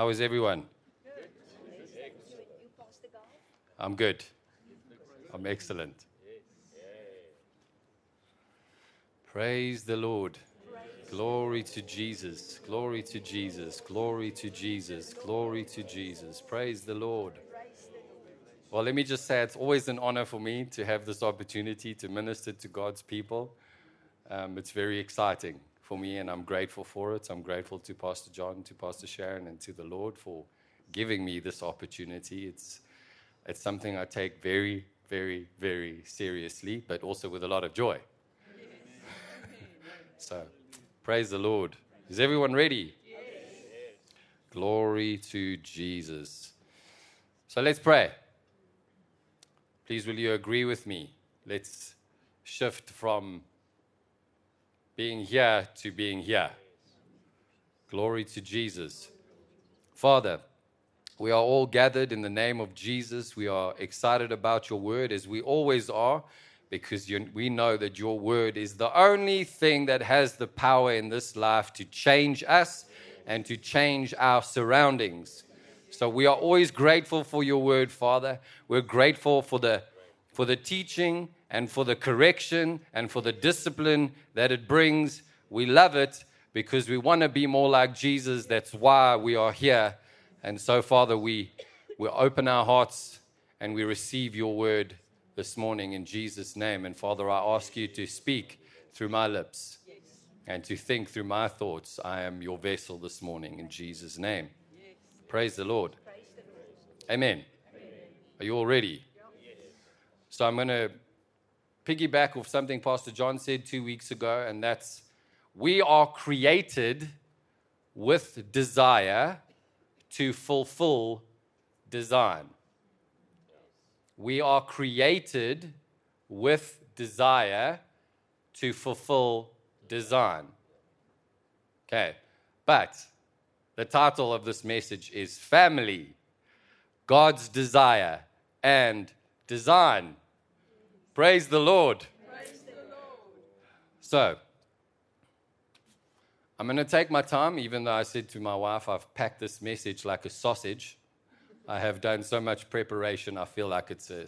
How is everyone? I'm good. I'm excellent. Praise the Lord. Glory to Jesus. Glory to Jesus. Glory to Jesus. Glory to Jesus. Praise the Lord. Well, let me just say it's always an honor for me to have this opportunity to minister to God's people. Um, it's very exciting for me, and I'm grateful for it. I'm grateful to Pastor John, to Pastor Sharon, and to the Lord for giving me this opportunity. It's, it's something I take very, very, very seriously, but also with a lot of joy. so, praise the Lord. Is everyone ready? Yes. Glory to Jesus. So, let's pray. Please, will you agree with me? Let's shift from being here to being here. Glory to Jesus. Father, we are all gathered in the name of Jesus. We are excited about your word as we always are because we know that your word is the only thing that has the power in this life to change us and to change our surroundings. So we are always grateful for your word, Father. We're grateful for the for the teaching and for the correction and for the discipline that it brings. We love it because we want to be more like Jesus. That's why we are here. And so, Father, we, we open our hearts and we receive your word this morning in Jesus' name. And Father, I ask you to speak through my lips and to think through my thoughts. I am your vessel this morning in Jesus' name. Praise the Lord. Amen. Are you all ready? So I'm going to piggyback off something Pastor John said two weeks ago, and that's we are created with desire to fulfill design. We are created with desire to fulfill design. Okay, but the title of this message is Family, God's Desire and Design. Praise the Lord. Praise the Lord. So, I'm going to take my time, even though I said to my wife, I've packed this message like a sausage. I have done so much preparation, I feel like it's a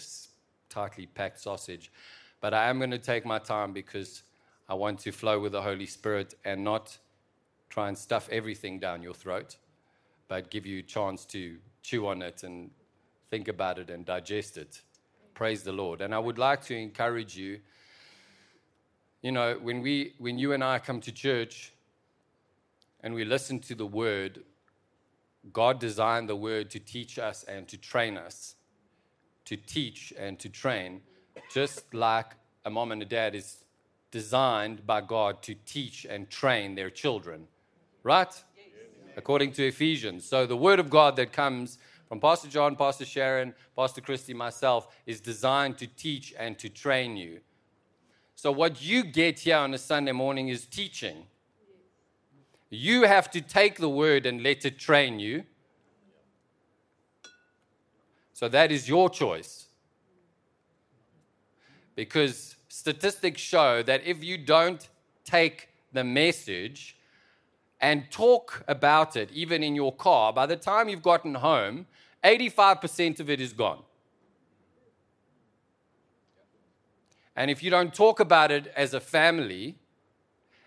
tightly packed sausage. But I am going to take my time because I want to flow with the Holy Spirit and not try and stuff everything down your throat, but give you a chance to chew on it and think about it and digest it. Praise the Lord. And I would like to encourage you. You know, when we when you and I come to church and we listen to the word, God designed the word to teach us and to train us. To teach and to train, just like a mom and a dad is designed by God to teach and train their children. Right? Yes. According to Ephesians. So the word of God that comes from Pastor John, Pastor Sharon, Pastor Christy, myself, is designed to teach and to train you. So, what you get here on a Sunday morning is teaching. You have to take the word and let it train you. So, that is your choice. Because statistics show that if you don't take the message and talk about it, even in your car, by the time you've gotten home, 85% of it is gone. And if you don't talk about it as a family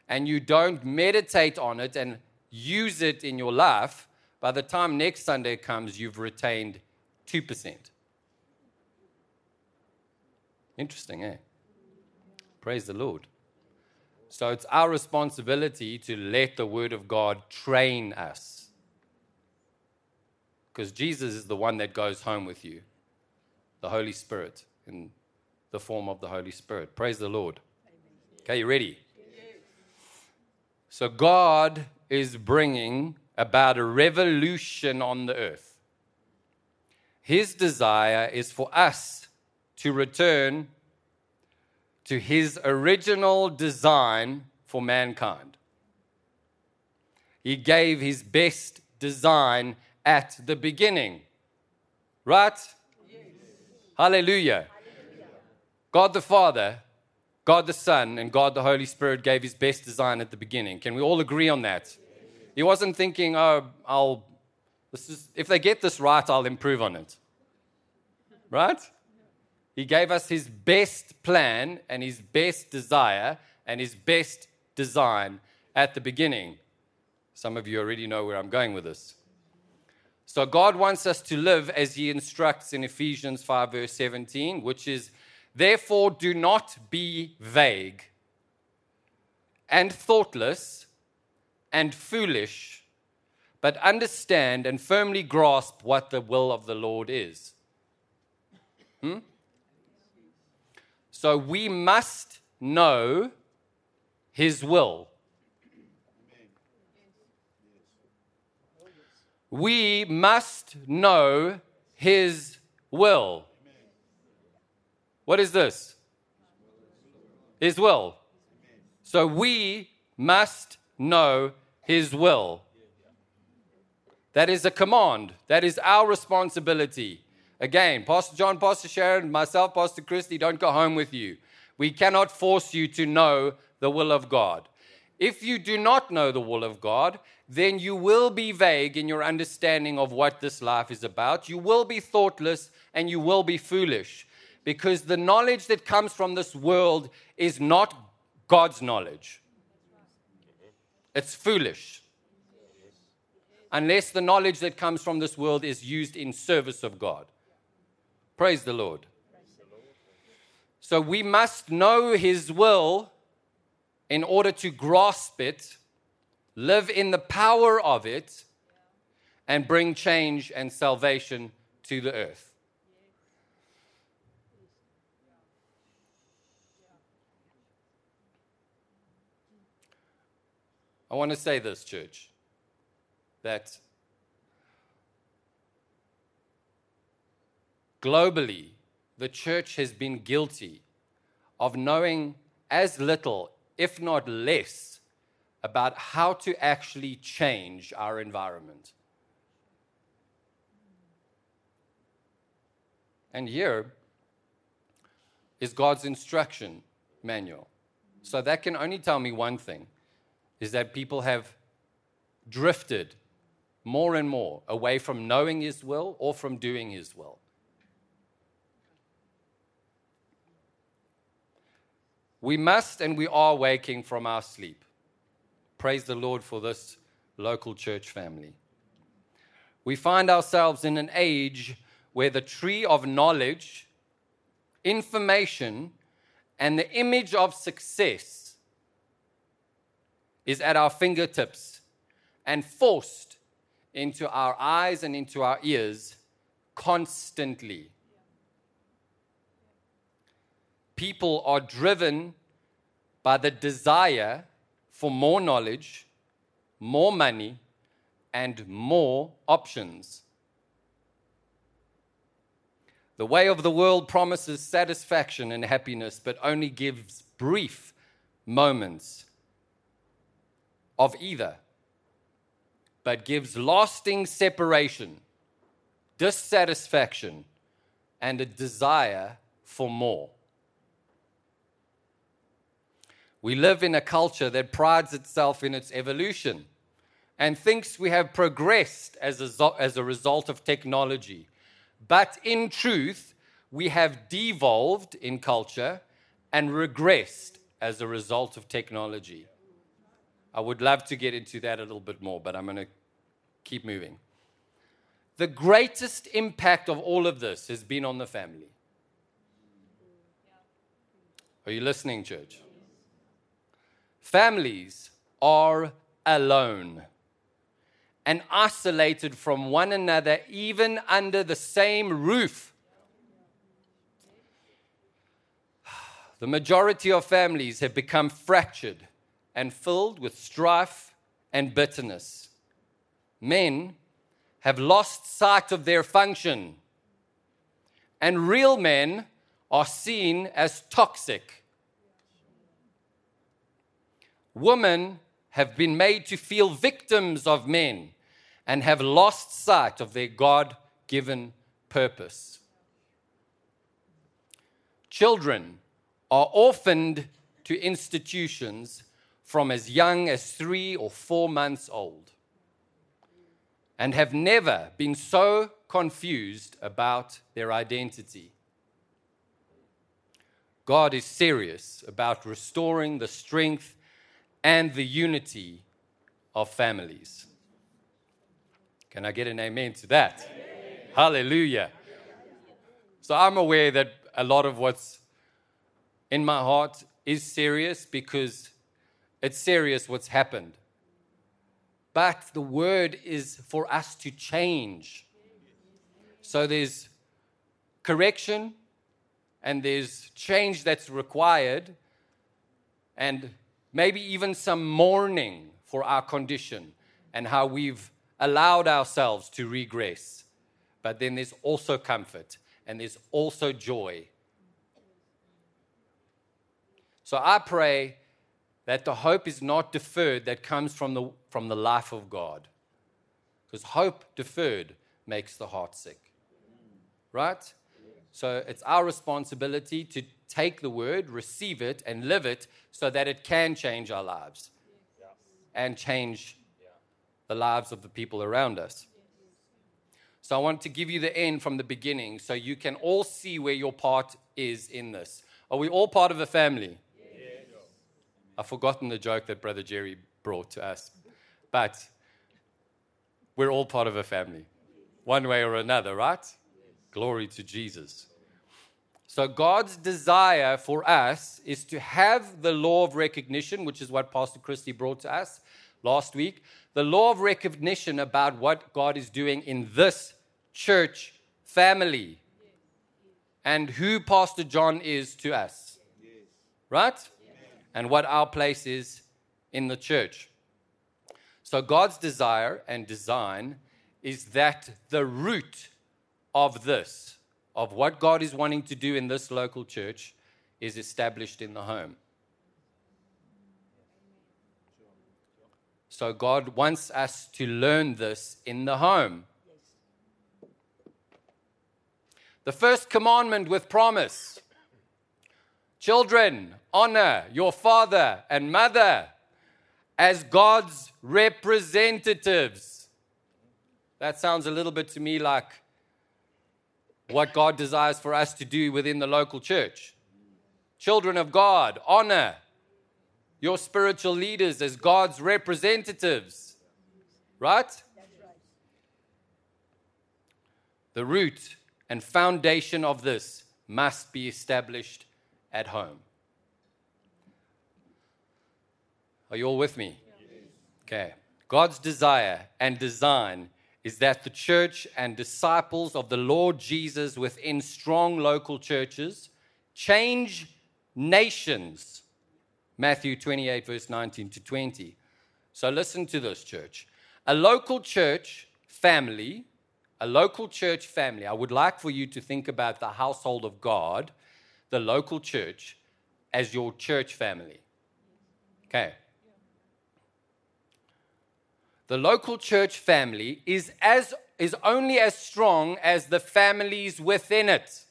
and you don't meditate on it and use it in your life, by the time next Sunday comes, you've retained 2%. Interesting, eh? Praise the Lord. So it's our responsibility to let the Word of God train us because Jesus is the one that goes home with you, the Holy Spirit, in the form of the Holy Spirit. Praise the Lord. Okay, you ready? So, God is bringing about a revolution on the earth. His desire is for us to return to His original design for mankind. He gave His best design at the beginning. Right? Yes. Hallelujah. God the Father, God the Son, and God the Holy Spirit gave his best design at the beginning. Can we all agree on that? He wasn't thinking, oh, I'll, is, if they get this right, I'll improve on it. Right? He gave us his best plan and his best desire and his best design at the beginning. Some of you already know where I'm going with this. So, God wants us to live as He instructs in Ephesians 5, verse 17, which is, Therefore, do not be vague and thoughtless and foolish, but understand and firmly grasp what the will of the Lord is. Hmm? So, we must know His will. We must know His will. What is this? His will. So we must know His will. That is a command. That is our responsibility. Again, Pastor John, Pastor Sharon, myself, Pastor Christy, don't go home with you. We cannot force you to know the will of God. If you do not know the will of God, then you will be vague in your understanding of what this life is about. You will be thoughtless and you will be foolish because the knowledge that comes from this world is not God's knowledge. It's foolish. Unless the knowledge that comes from this world is used in service of God. Praise the Lord. So we must know His will in order to grasp it live in the power of it, and bring change and salvation to the earth. I want to say this, church, that globally, the church has been guilty of knowing as little, if not less, about how to actually change our environment. And here is God's instruction manual. So that can only tell me one thing is that people have drifted more and more away from knowing His will or from doing His will. We must and we are waking from our sleep. Praise the Lord for this local church family. We find ourselves in an age where the tree of knowledge, information, and the image of success is at our fingertips and forced into our eyes and into our ears constantly. People are driven by the desire for more knowledge, more money, and more options. The way of the world promises satisfaction and happiness, but only gives brief moments of either, but gives lasting separation, dissatisfaction, and a desire for more. We live in a culture that prides itself in its evolution and thinks we have progressed as a, as a result of technology. But in truth, we have devolved in culture and regressed as a result of technology. I would love to get into that a little bit more, but I'm going to keep moving. The greatest impact of all of this has been on the family. Are you listening, church? Families are alone and isolated from one another, even under the same roof. The majority of families have become fractured and filled with strife and bitterness. Men have lost sight of their function, and real men are seen as toxic women have been made to feel victims of men and have lost sight of their God given purpose. children are orphaned to institutions from as young as three or four months old and have never been so confused about their identity. God is serious about restoring the strength and the unity of families. Can I get an amen to that? Amen. Hallelujah. So I'm aware that a lot of what's in my heart is serious because it's serious what's happened. But the word is for us to change. So there's correction and there's change that's required, and maybe even some mourning for our condition and how we've allowed ourselves to regress. But then there's also comfort and there's also joy. So I pray that the hope is not deferred that comes from the, from the life of God. Because hope deferred makes the heart sick. Right? So it's our responsibility to take the word, receive it, and live it so that it can change our lives and change the lives of the people around us. So I want to give you the end from the beginning so you can all see where your part is in this. Are we all part of a family? Yes. I've forgotten the joke that Brother Jerry brought to us. But we're all part of a family, one way or another, right? Glory to Jesus. So, God's desire for us is to have the law of recognition, which is what Pastor Christie brought to us last week. The law of recognition about what God is doing in this church family and who Pastor John is to us. Right? And what our place is in the church. So, God's desire and design is that the root of this, of what God is wanting to do in this local church, is established in the home. So, God wants us to learn this in the home. The first commandment with promise Children, honor your father and mother as God's representatives. That sounds a little bit to me like what God desires for us to do within the local church. Children of God, honor your spiritual leaders as God's representatives. Right? right? The root and foundation of this must be established at home. Are you all with me? Okay. God's desire and design is that the church and disciples of the Lord Jesus within strong local churches change nations. Matthew 28, verse 19 to 20. So listen to this, church. A local church family a local church family, I would like for you to think about the household of God, the local church, as your church family. Okay. The local church family is, as, is only as strong as the families within it.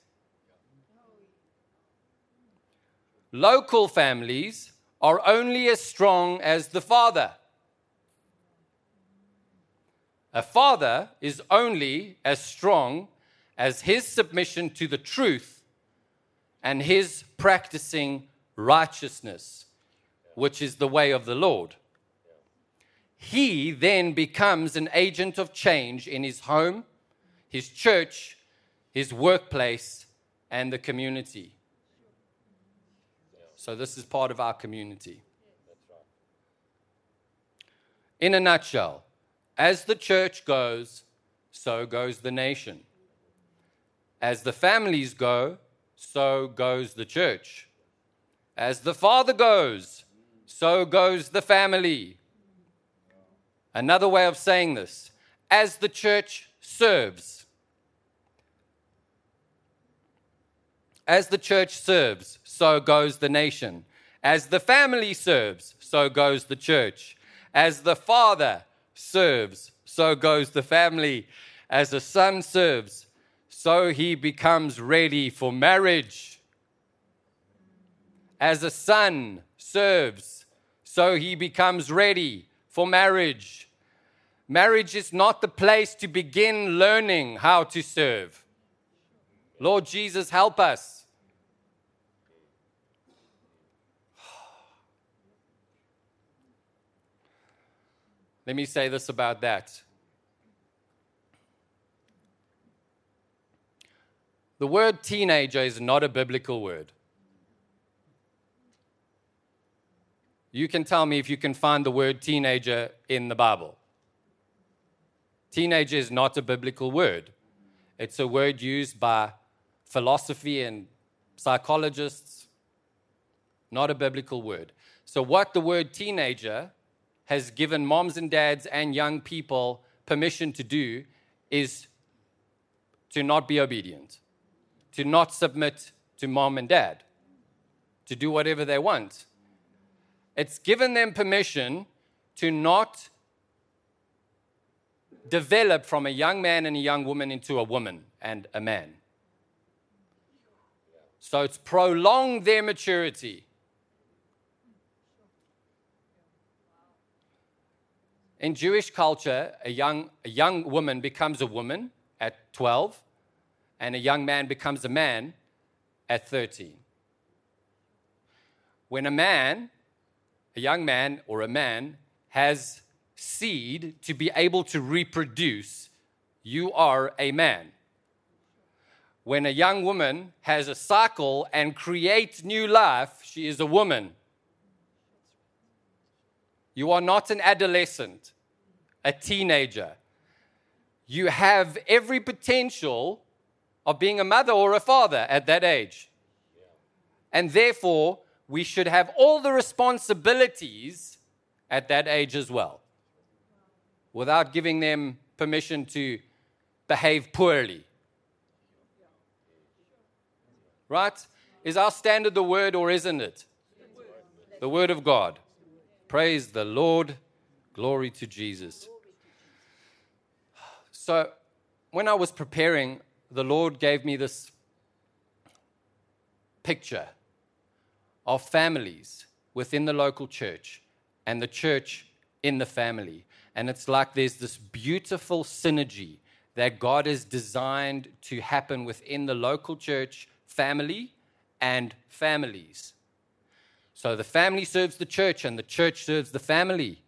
Local families are only as strong as the father. A father is only as strong as his submission to the truth and his practicing righteousness, which is the way of the Lord. He then becomes an agent of change in his home, his church, his workplace, and the community. So, this is part of our community. In a nutshell, as the church goes, so goes the nation. As the families go, so goes the church. As the father goes, so goes the family. Another way of saying this as the church serves, as the church serves, so goes the nation. As the family serves, so goes the church. As the father serves, so goes the family. As a son serves, so he becomes ready for marriage. As a son serves, so he becomes ready for marriage. Marriage is not the place to begin learning how to serve. Lord Jesus, help us. Let me say this about that. The word teenager is not a biblical word. You can tell me if you can find the word teenager in the Bible. Teenager is not a biblical word, it's a word used by philosophy and psychologists, not a biblical word. So, what the word teenager has given moms and dads and young people permission to do is to not be obedient, to not submit to mom and dad, to do whatever they want. It's given them permission to not develop from a young man and a young woman into a woman and a man. So it's prolonged their maturity. In Jewish culture, a young, a young woman becomes a woman at 12, and a young man becomes a man at 13. When a man, a young man or a man, has seed to be able to reproduce, you are a man. When a young woman has a cycle and creates new life, she is a woman. You are not an adolescent a teenager. You have every potential of being a mother or a father at that age. And therefore, we should have all the responsibilities at that age as well, without giving them permission to behave poorly. Right? Is our standard the word or isn't it? The word of God. Praise the Lord. Glory to Jesus. So, when I was preparing, the Lord gave me this picture of families within the local church and the church in the family. And it's like there's this beautiful synergy that God has designed to happen within the local church family and families. So the family serves the church and the church serves the family.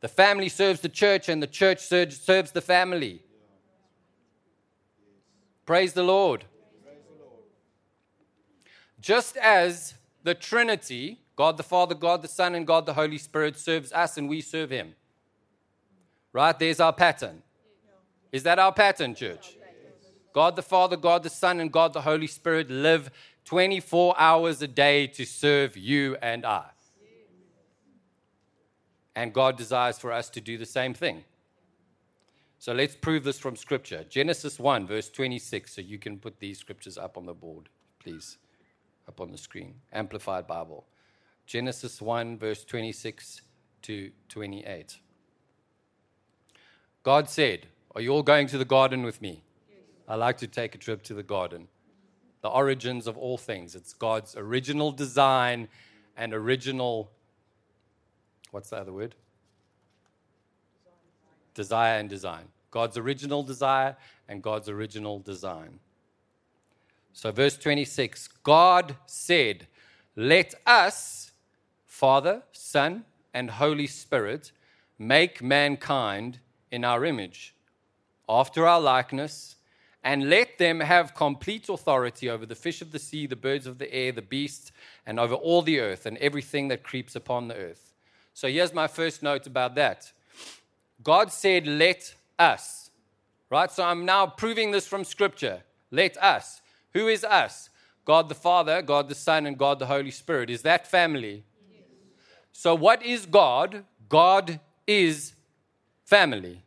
The family serves the church, and the church serves the family. Praise the Lord. Just as the Trinity, God the Father, God the Son, and God the Holy Spirit serves us and we serve Him. Right? There's our pattern. Is that our pattern, church? God the Father, God the Son, and God the Holy Spirit live 24 hours a day to serve you and I. And God desires for us to do the same thing. So let's prove this from Scripture. Genesis 1, verse 26. So you can put these scriptures up on the board, please, up on the screen. Amplified Bible. Genesis 1, verse 26 to 28. God said, Are you all going to the garden with me? I like to take a trip to the garden. The origins of all things. It's God's original design and original what's the other word? Desire and design. God's original desire and God's original design. So, verse 26 God said, Let us, Father, Son, and Holy Spirit, make mankind in our image, after our likeness, and let them have complete authority over the fish of the sea, the birds of the air, the beasts, and over all the earth, and everything that creeps upon the earth. So here's my first note about that. God said, let us. Right? So I'm now proving this from Scripture. Let us. Who is us? God the Father, God the Son, and God the Holy Spirit. Is that family? So, what is God? God is family.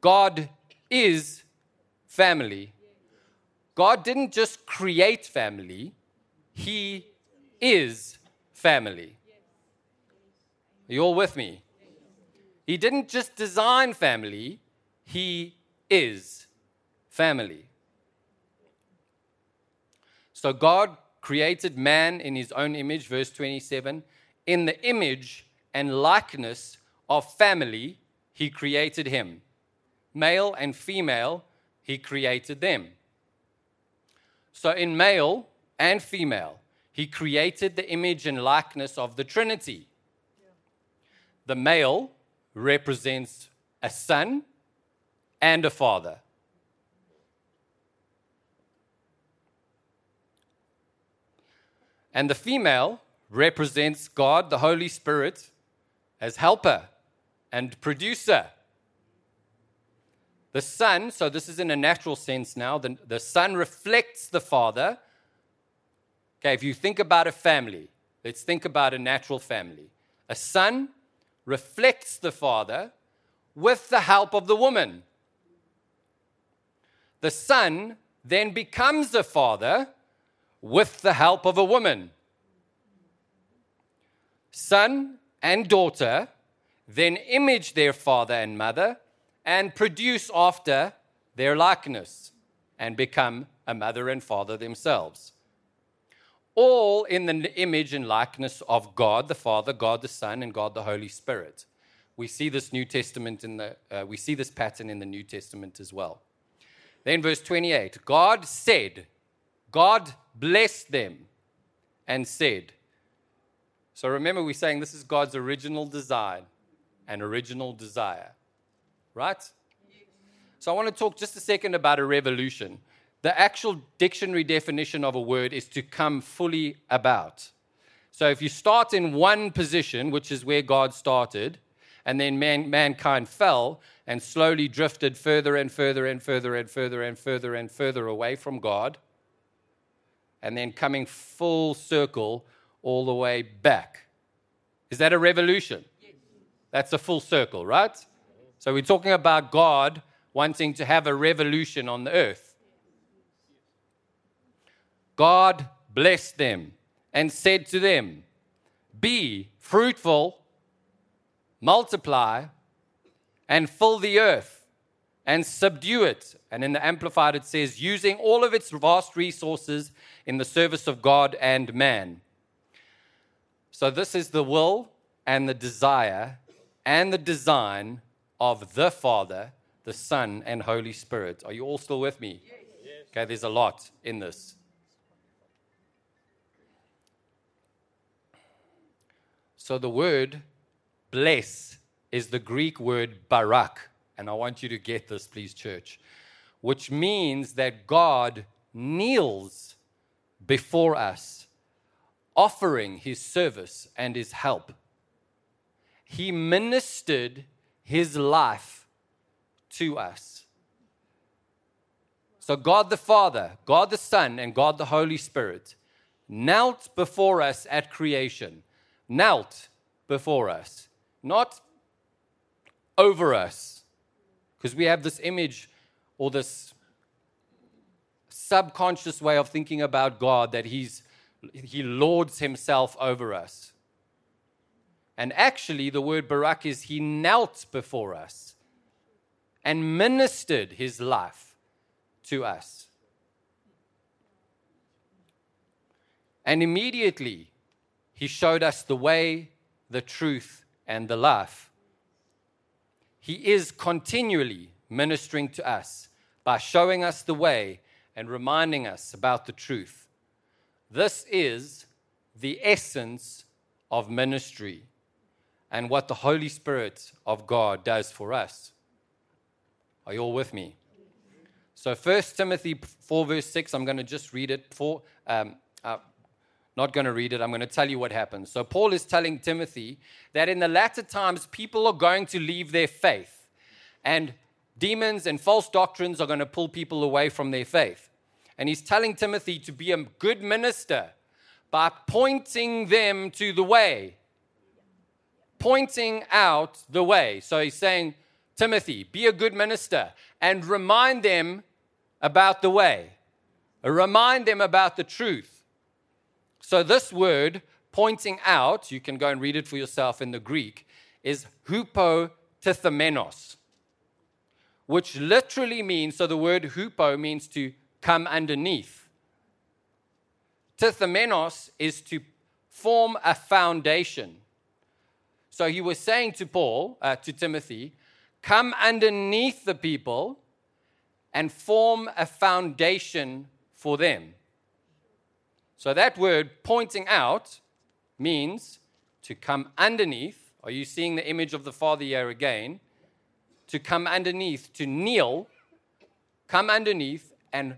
God is family. God didn't just create family, He is family. Are you all with me? He didn't just design family, He is family. So God created man in his own image, verse 27. In the image and likeness of family, he created him. Male and female, he created them. So, in male and female, he created the image and likeness of the Trinity. The male represents a son and a father. And the female represents God, the Holy Spirit, as helper and producer. The son, so this is in a natural sense now, the, the son reflects the father. Okay, if you think about a family, let's think about a natural family. A son reflects the father with the help of the woman. The son then becomes a father with the help of a woman. Son and daughter then image their father and mother and produce after their likeness and become a mother and father themselves. All in the image and likeness of God the Father, God the Son, and God the Holy Spirit. We see this New Testament in the uh, we see this pattern in the New Testament as well. Then verse 28, God said, God blessed them and said. So remember we're saying this is God's original design and original desire. Right? So I want to talk just a second about a revolution. The actual dictionary definition of a word is to come fully about. So if you start in one position, which is where God started, and then man, mankind fell and slowly drifted further and further and further and further and further and further away from God, and then coming full circle all the way back. Is that a revolution? That's a full circle, right? So we're talking about God wanting to have a revolution on the earth. God blessed them and said to them, Be fruitful, multiply, and fill the earth and subdue it. And in the Amplified, it says, using all of its vast resources in the service of God and man. So, this is the will and the desire and the design of the Father, the Son, and Holy Spirit. Are you all still with me? Okay, there's a lot in this. So the word bless is the Greek word barak. And I want you to get this, please, church, which means that God kneels before us, offering his service and his help. He ministered his life to us. So, God the Father, God the Son, and God the Holy Spirit knelt before us at creation knelt before us, not over us. Because we have this image or this subconscious way of thinking about God that he's, he lords himself over us. And actually, the word Barak is he knelt before us and ministered his life to us. And immediately, he showed us the way, the truth, and the life. He is continually ministering to us by showing us the way and reminding us about the truth. This is the essence of ministry and what the Holy Spirit of God does for us. Are you all with me? So, 1 Timothy 4, verse 6, I'm going to just read it. For, um, uh, not going to read it. I'm going to tell you what happens. So, Paul is telling Timothy that in the latter times, people are going to leave their faith, and demons and false doctrines are going to pull people away from their faith. And he's telling Timothy to be a good minister by pointing them to the way, pointing out the way. So, he's saying, Timothy, be a good minister and remind them about the way, remind them about the truth. So, this word pointing out, you can go and read it for yourself in the Greek, is hupotithamenos, which literally means so the word hupo means to come underneath, Tithamenos is to form a foundation. So he was saying to Paul, uh, to Timothy, come underneath the people and form a foundation for them. So that word pointing out means to come underneath. Are you seeing the image of the Father here again? To come underneath, to kneel, come underneath and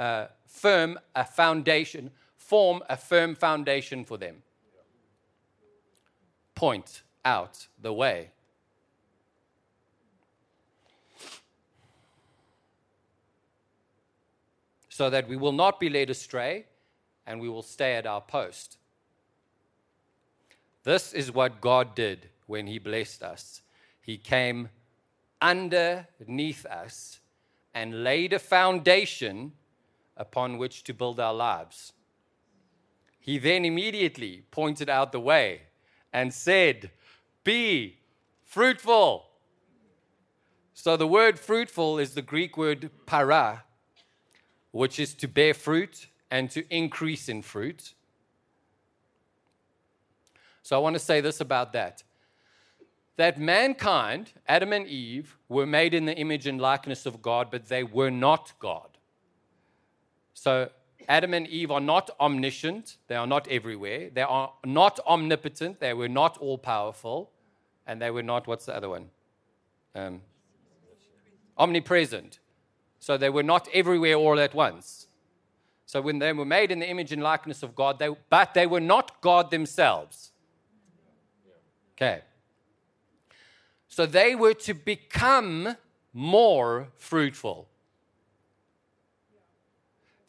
uh, firm a foundation, form a firm foundation for them. Point out the way. So that we will not be led astray and we will stay at our post. This is what God did when He blessed us. He came underneath us and laid a foundation upon which to build our lives. He then immediately pointed out the way and said, Be fruitful. So the word fruitful is the Greek word para, which is to bear fruit and to increase in fruit. So I want to say this about that that mankind, Adam and Eve, were made in the image and likeness of God, but they were not God. So Adam and Eve are not omniscient, they are not everywhere, they are not omnipotent, they were not all powerful, and they were not, what's the other one? Um, omnipresent. So they were not everywhere all at once. So when they were made in the image and likeness of God, they, but they were not God themselves. Okay. So they were to become more fruitful.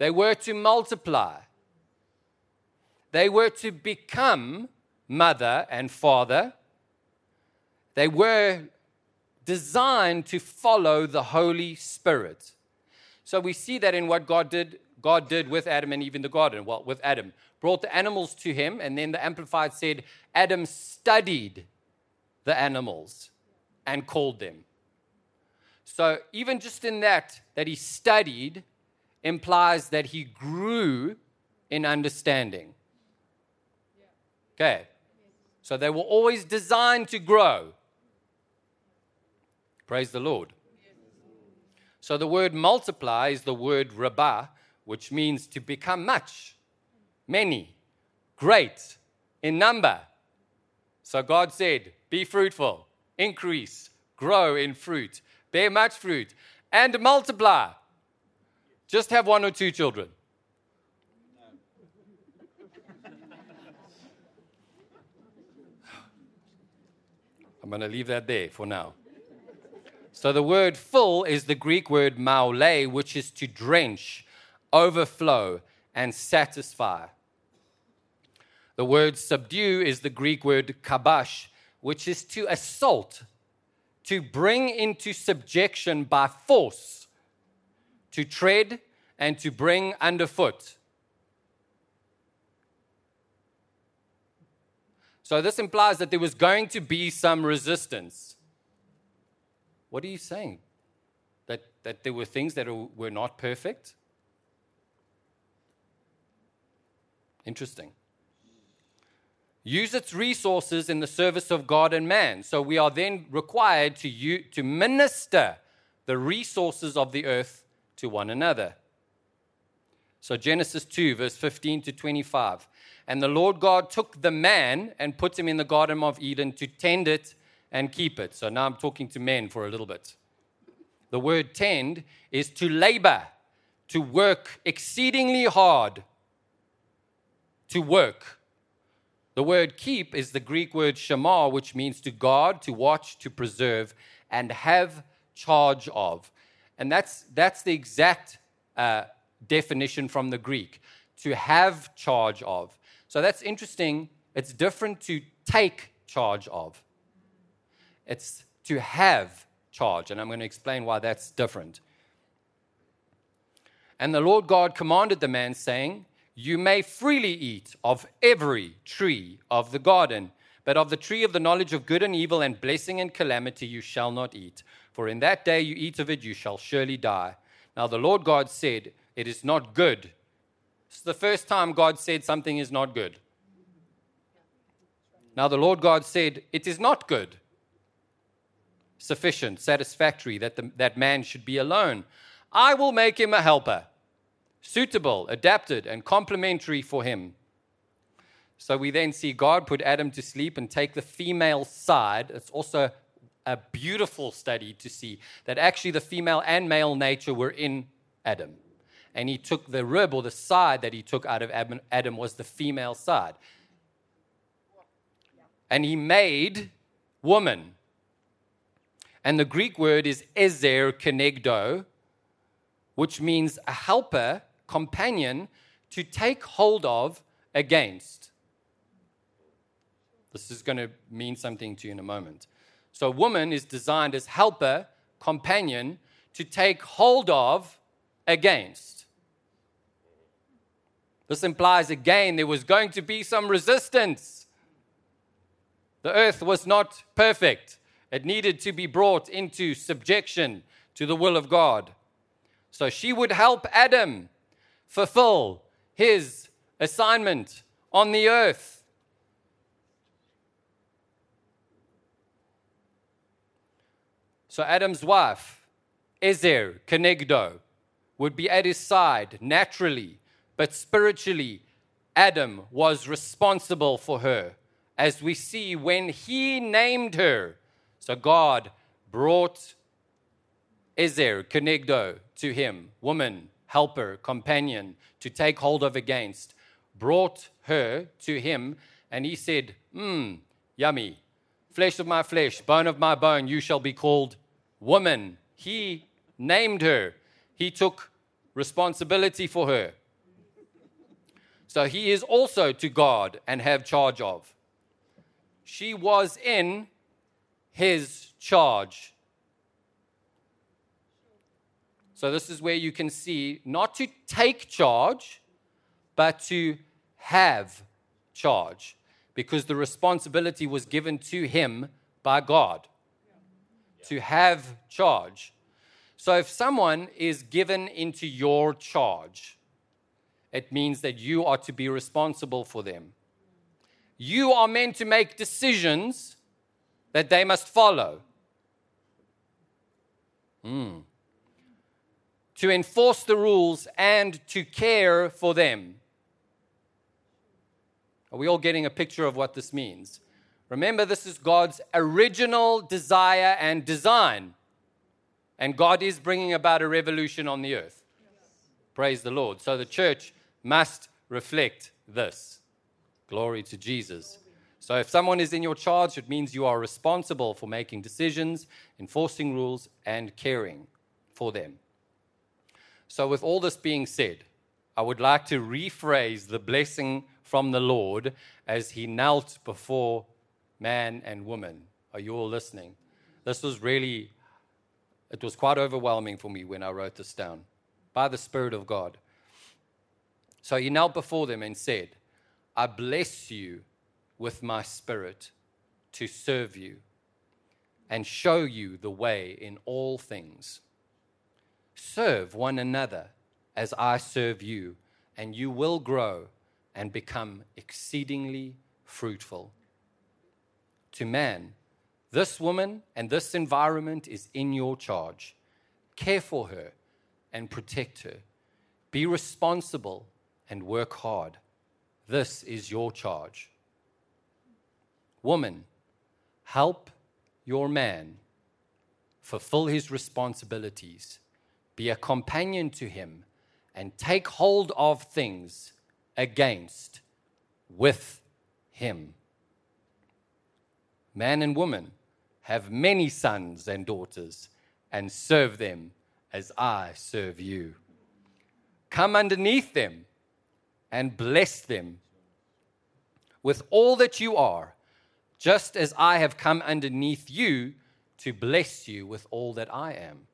They were to multiply. They were to become mother and father. They were designed to follow the Holy Spirit. So we see that in what God did, God did with Adam and even the garden. Well, with Adam, brought the animals to him, and then the Amplified said, Adam studied the animals and called them. So even just in that, that he studied, implies that he grew in understanding. Okay. So they were always designed to grow. Praise the Lord. So the word multiply is the word rabah, which means to become much, many, great, in number. So God said, Be fruitful, increase, grow in fruit, bear much fruit, and multiply. Just have one or two children. I'm going to leave that there for now. So the word full is the Greek word maule, which is to drench, overflow, and satisfy. The word subdue is the Greek word kabash, which is to assault, to bring into subjection by force to tread and to bring underfoot. So, this implies that there was going to be some resistance. What are you saying? That, that there were things that were not perfect? Interesting. Use its resources in the service of God and man. So, we are then required to, u- to minister the resources of the earth to one another. So, Genesis 2, verse 15 to 25. And the Lord God took the man and put him in the Garden of Eden to tend it and keep it. So, now I'm talking to men for a little bit. The word tend is to labor, to work exceedingly hard, to work. The word keep is the Greek word shamar, which means to guard, to watch, to preserve, and have charge of. And that's, that's the exact uh, definition from the Greek to have charge of. So that's interesting. It's different to take charge of, it's to have charge. And I'm going to explain why that's different. And the Lord God commanded the man, saying, You may freely eat of every tree of the garden, but of the tree of the knowledge of good and evil and blessing and calamity you shall not eat. For in that day you eat of it, you shall surely die. Now the Lord God said, It is not good It's the first time God said something is not good. Now, the Lord God said, It is not good, sufficient, satisfactory that the, that man should be alone. I will make him a helper, suitable, adapted, and complementary for him. So we then see God put Adam to sleep and take the female side. It's also a beautiful study to see that actually the female and male nature were in Adam. And he took the rib or the side that he took out of Adam was the female side. And he made woman. And the Greek word is ezer kenegdo, which means a helper, companion, to take hold of against. This is going to mean something to you in a moment. So, woman is designed as helper, companion, to take hold of against. This implies again there was going to be some resistance. The earth was not perfect, it needed to be brought into subjection to the will of God. So she would help Adam fulfill his assignment on the earth. So Adam's wife, Ezer, Kenegdo, would be at his side naturally, but spiritually, Adam was responsible for her, as we see when he named her. So God brought Ezer, Kenegdo, to him, woman, helper, companion, to take hold of against, brought her to him, and he said, Mmm, yummy, flesh of my flesh, bone of my bone, you shall be called woman. He named her, he took responsibility for her. So he is also to God and have charge of. She was in his charge. So, this is where you can see not to take charge, but to have charge, because the responsibility was given to him by God to have charge. So if someone is given into your charge, it means that you are to be responsible for them. You are meant to make decisions that they must follow. Mm. To enforce the rules and to care for them. Are we all getting a picture of what this means? Remember, this is God's original desire and design. And God is bringing about a revolution on the earth. Yes. Praise the Lord. So the church must reflect this. Glory to Jesus. So if someone is in your charge, it means you are responsible for making decisions, enforcing rules, and caring for them. So, with all this being said, I would like to rephrase the blessing from the Lord as he knelt before man and woman. Are you all listening? This was really, it was quite overwhelming for me when I wrote this down by the Spirit of God. So he knelt before them and said, I bless you with my spirit to serve you and show you the way in all things. Serve one another as I serve you, and you will grow and become exceedingly fruitful to man, this woman and this environment is in your charge. Care for her and protect her. Be responsible and work hard. This is your charge. Woman, help your man fulfill his responsibilities, be a companion to him, and take hold of things against, with him man and woman, have many sons and daughters, and serve them as I serve you. Come underneath them and bless them with all that you are, just as I have come underneath you to bless you with all that I am.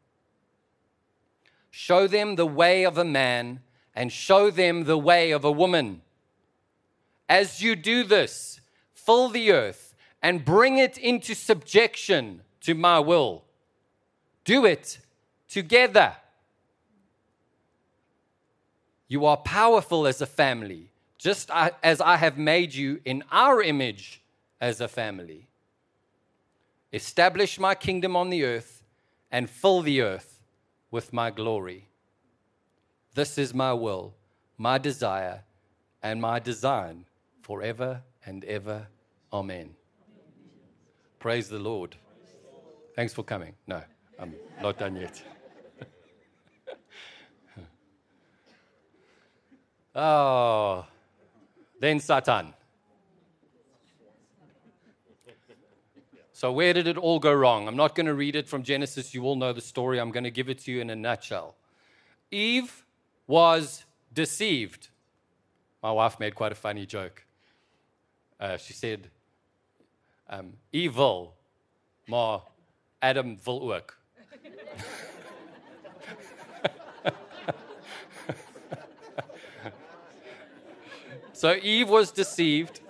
Show them the way of a man and show them the way of a woman. As you do this, fill the earth and bring it into subjection to my will. Do it together. You are powerful as a family, just as I have made you in our image as a family. Establish my kingdom on the earth and fill the earth with my glory. This is my will, my desire, and my design forever and ever. Amen. Praise the Lord. Thanks for coming. No, I'm not done yet. oh, then Satan. So, where did it all go wrong? I'm not going to read it from Genesis. You all know the story. I'm going to give it to you in a nutshell. Eve was deceived. My wife made quite a funny joke. Uh, she said, um, Evil, maar Adam wil ook. so Eve was deceived.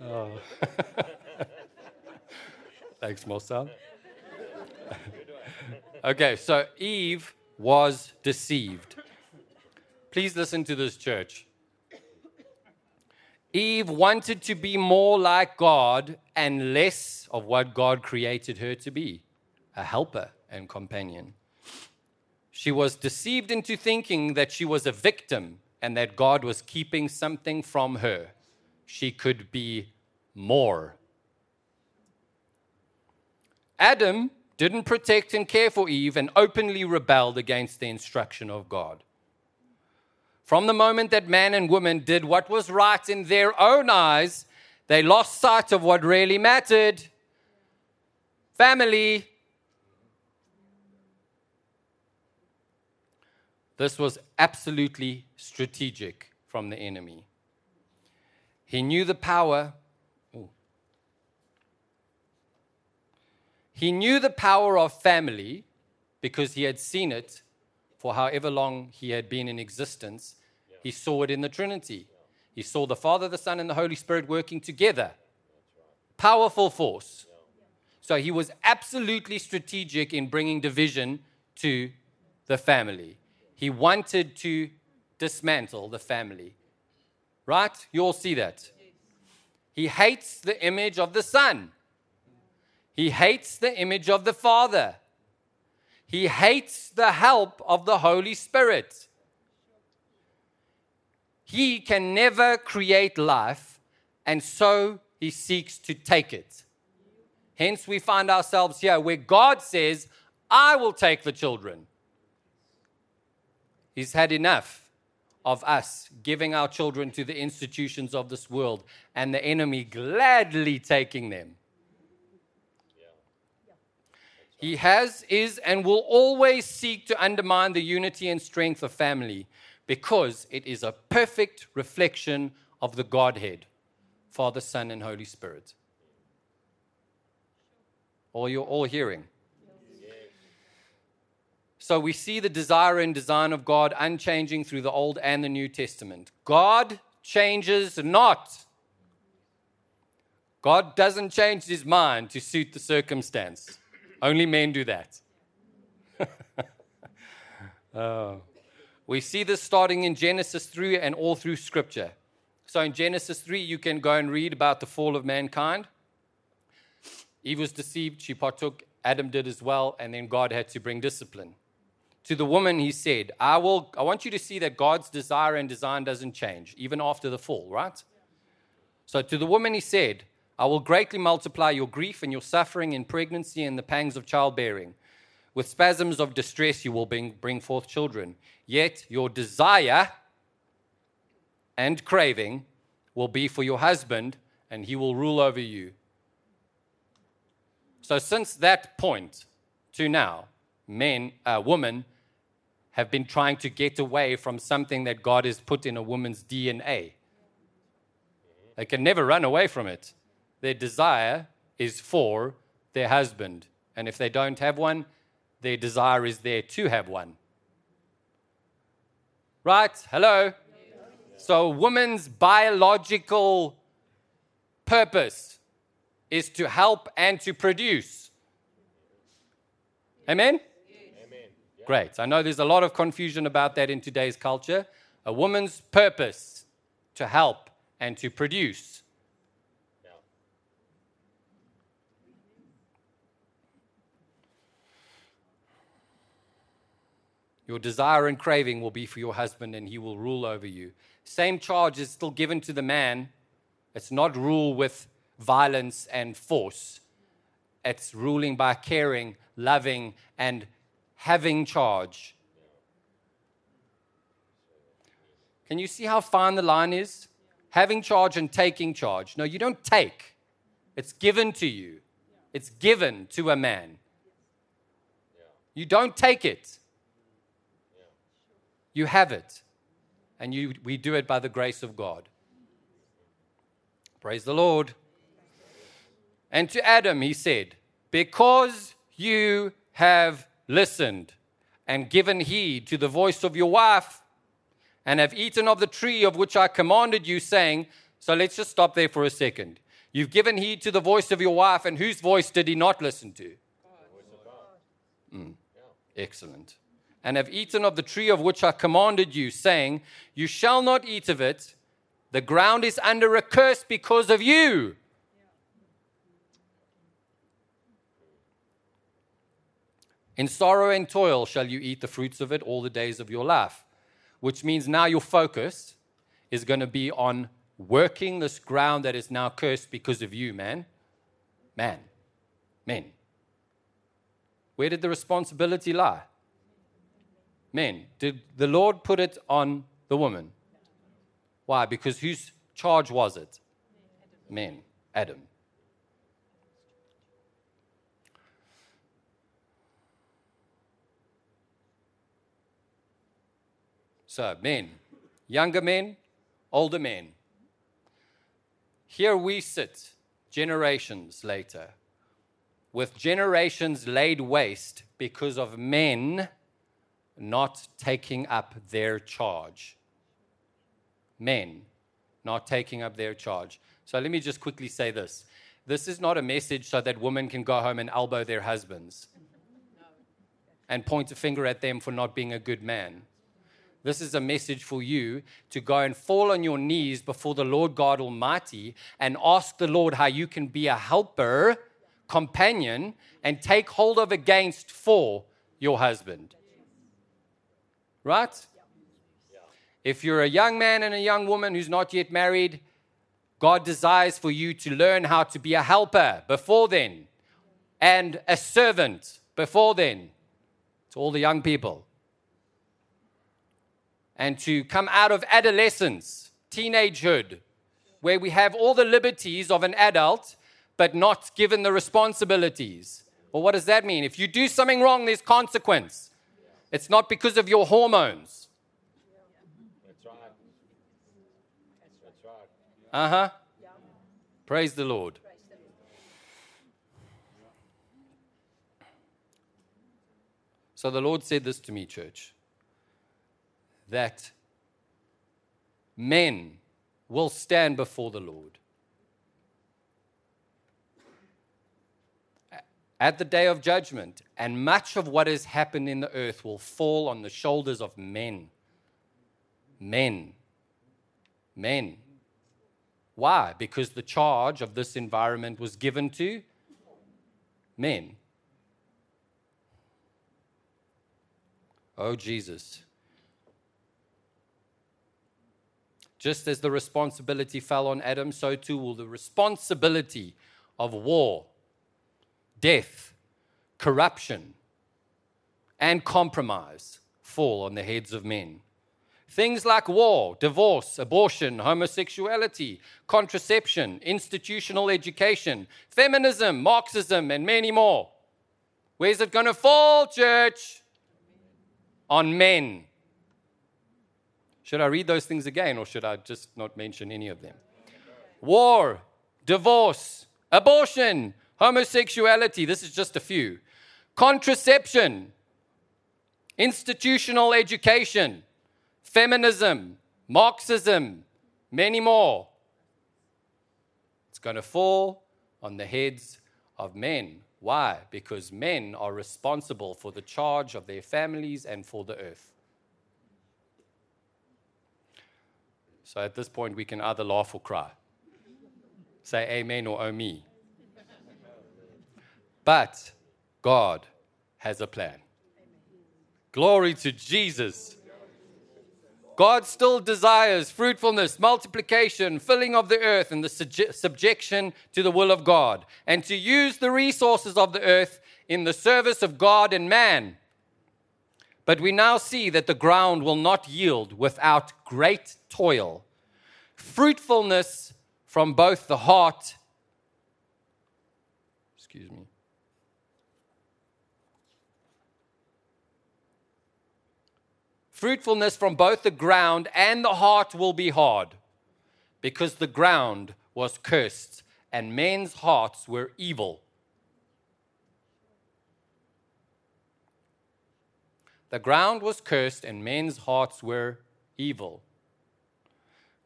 oh. Thanks, Marcel. okay, so Eve was deceived. Please listen to this, church. Eve wanted to be more like God and less of what God created her to be a helper and companion. She was deceived into thinking that she was a victim and that God was keeping something from her. She could be more. Adam didn't protect and care for Eve and openly rebelled against the instruction of God. From the moment that man and woman did what was right in their own eyes, they lost sight of what really mattered family. This was absolutely strategic from the enemy. He knew the power. Ooh. He knew the power of family because he had seen it for however long he had been in existence he saw it in the Trinity. He saw the Father, the Son, and the Holy Spirit working together. Powerful force. So he was absolutely strategic in bringing division to the family. He wanted to dismantle the family. Right? You all see that. He hates the image of the Son. He hates the image of the Father. He hates the help of the Holy Spirit. He can never create life, and so he seeks to take it. Hence, we find ourselves here where God says, I will take the children. He's had enough of us giving our children to the institutions of this world and the enemy gladly taking them. He has, is, and will always seek to undermine the unity and strength of family because it is a perfect reflection of the Godhead Father, Son, and Holy Spirit. All you're all hearing. So we see the desire and design of God unchanging through the Old and the New Testament. God changes not. God doesn't change his mind to suit the circumstance. Only men do that. oh. We see this starting in Genesis 3 and all through Scripture. So in Genesis 3, you can go and read about the fall of mankind. Eve was deceived, she partook, Adam did as well, and then God had to bring discipline. To the woman, he said, I, will, I want you to see that God's desire and design doesn't change, even after the fall, right? So to the woman, he said, I will greatly multiply your grief and your suffering in pregnancy and the pangs of childbearing. With spasms of distress, you will bring, forth children. Yet your desire and craving will be for your husband, and he will rule over you. So, since that point to now, men, uh, women have been trying to get away from something that God has put in a woman's DNA. They can never run away from it. Their desire is for their husband. And if they don't have one, their desire is there to have one. Right? Hello? So, woman's biological purpose is to help and to produce. Amen? Amen. Great. I know there's a lot of confusion about that in today's culture. A woman's purpose to help and to produce. Your desire and craving will be for your husband, and he will rule over you. Same charge is still given to the man. It's not rule with violence and force, it's ruling by caring, loving, and having charge. Can you see how fine the line is? Having charge and taking charge. No, you don't take, it's given to you, it's given to a man. You don't take it. You have it. And you, we do it by the grace of God. Praise the Lord. And to Adam, he said, Because you have listened and given heed to the voice of your wife, and have eaten of the tree of which I commanded you, saying, So let's just stop there for a second. You've given heed to the voice of your wife, and whose voice did he not listen to? Mm, excellent and have eaten of the tree of which I commanded you, saying, You shall not eat of it. The ground is under a curse because of you. In sorrow and toil shall you eat the fruits of it all the days of your life. Which means now your focus is going to be on working this ground that is now cursed because of you, man. Man. Men. Where did the responsibility lie? Men. Did the Lord put it on the woman? Why? Because whose charge was it? Men. Adam. So, men, younger men, older men. Here we sit, generations later, with generations laid waste because of men not taking up their charge. Men not taking up their charge. So let me just quickly say this. This is not a message so that women can go home and elbow their husbands and point a finger at them for not being a good man. This is a message for you to go and fall on your knees before the Lord God Almighty and ask the Lord how you can be a helper, companion, and take hold of against for your husband. Right? If you're a young man and a young woman who's not yet married, God desires for you to learn how to be a helper before then and a servant before then to all the young people. And to come out of adolescence, teenagehood, where we have all the liberties of an adult, but not given the responsibilities. Well, what does that mean? If you do something wrong, there's consequence. It's not because of your hormones. That's right. That's right. Uh huh. Praise the Lord. So the Lord said this to me, church, that men will stand before the Lord at the day of judgment, and much of what has happened in the earth will fall on the shoulders of men. Men. Men. Why? Because the charge of this environment was given to men. Oh, Jesus. Just as the responsibility fell on Adam, so too will the responsibility of war death, corruption, and compromise fall on the heads of men. Things like war, divorce, abortion, homosexuality, contraception, institutional education, feminism, Marxism, and many more. Where's it going to fall, church? On men. Should I read those things again or should I just not mention any of them? War, divorce, abortion, homosexuality, this is just a few, contraception, institutional education, feminism, Marxism, many more. It's going to fall on the heads of men. Why? Because men are responsible for the charge of their families and for the earth. So at this point, we can either laugh or cry. Say amen or oh me. But God has a plan. Glory to Jesus. God still desires fruitfulness, multiplication, filling of the earth, and the subjection to the will of God, and to use the resources of the earth in the service of God and man. But we now see that the ground will not yield without great toil. Fruitfulness from both the heart, excuse me, Fruitfulness from both the ground and the heart will be hard, because the ground was cursed and men's hearts were evil. The ground was cursed and men's hearts were evil.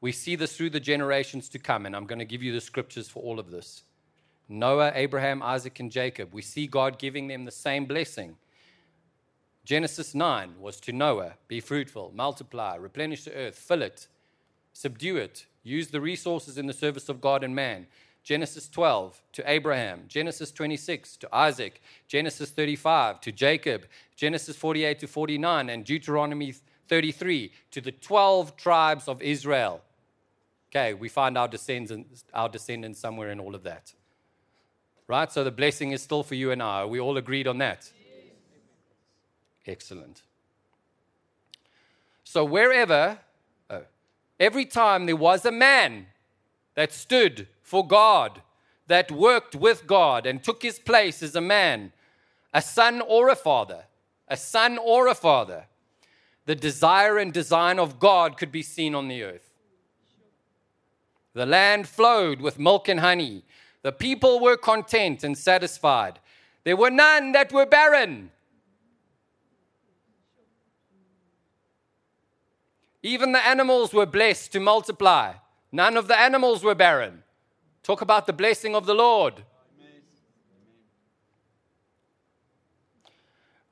We see this through the generations to come, and I'm going to give you the scriptures for all of this. Noah, Abraham, Isaac, and Jacob. We see God giving them the same blessing. Genesis 9 was to Noah be fruitful, multiply, replenish the earth, fill it, subdue it, use the resources in the service of God and man. Genesis 12 to Abraham, Genesis 26 to Isaac, Genesis 35 to Jacob, Genesis 48 to 49, and Deuteronomy 33 to the 12 tribes of Israel. Okay, we find our descendants, our descendants somewhere in all of that. Right? So the blessing is still for you and I. We all agreed on that? Excellent. So, wherever, oh, every time there was a man that stood for God, that worked with God and took his place as a man, a son or a father, a son or a father, the desire and design of God could be seen on the earth. The land flowed with milk and honey. The people were content and satisfied. There were none that were barren. Even the animals were blessed to multiply. None of the animals were barren. Talk about the blessing of the Lord.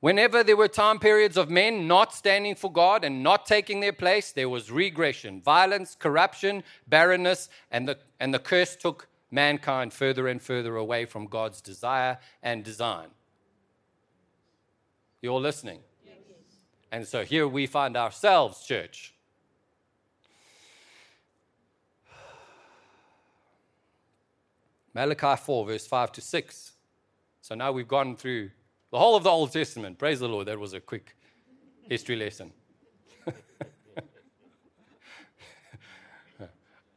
Whenever there were time periods of men not standing for God and not taking their place, there was regression, violence, corruption, barrenness, and the, and the curse took mankind further and further away from God's desire and design. You're listening? Yes. And so here we find ourselves, church. Malachi 4, verse 5 to 6. So now we've gone through the whole of the Old Testament. Praise the Lord. That was a quick history lesson.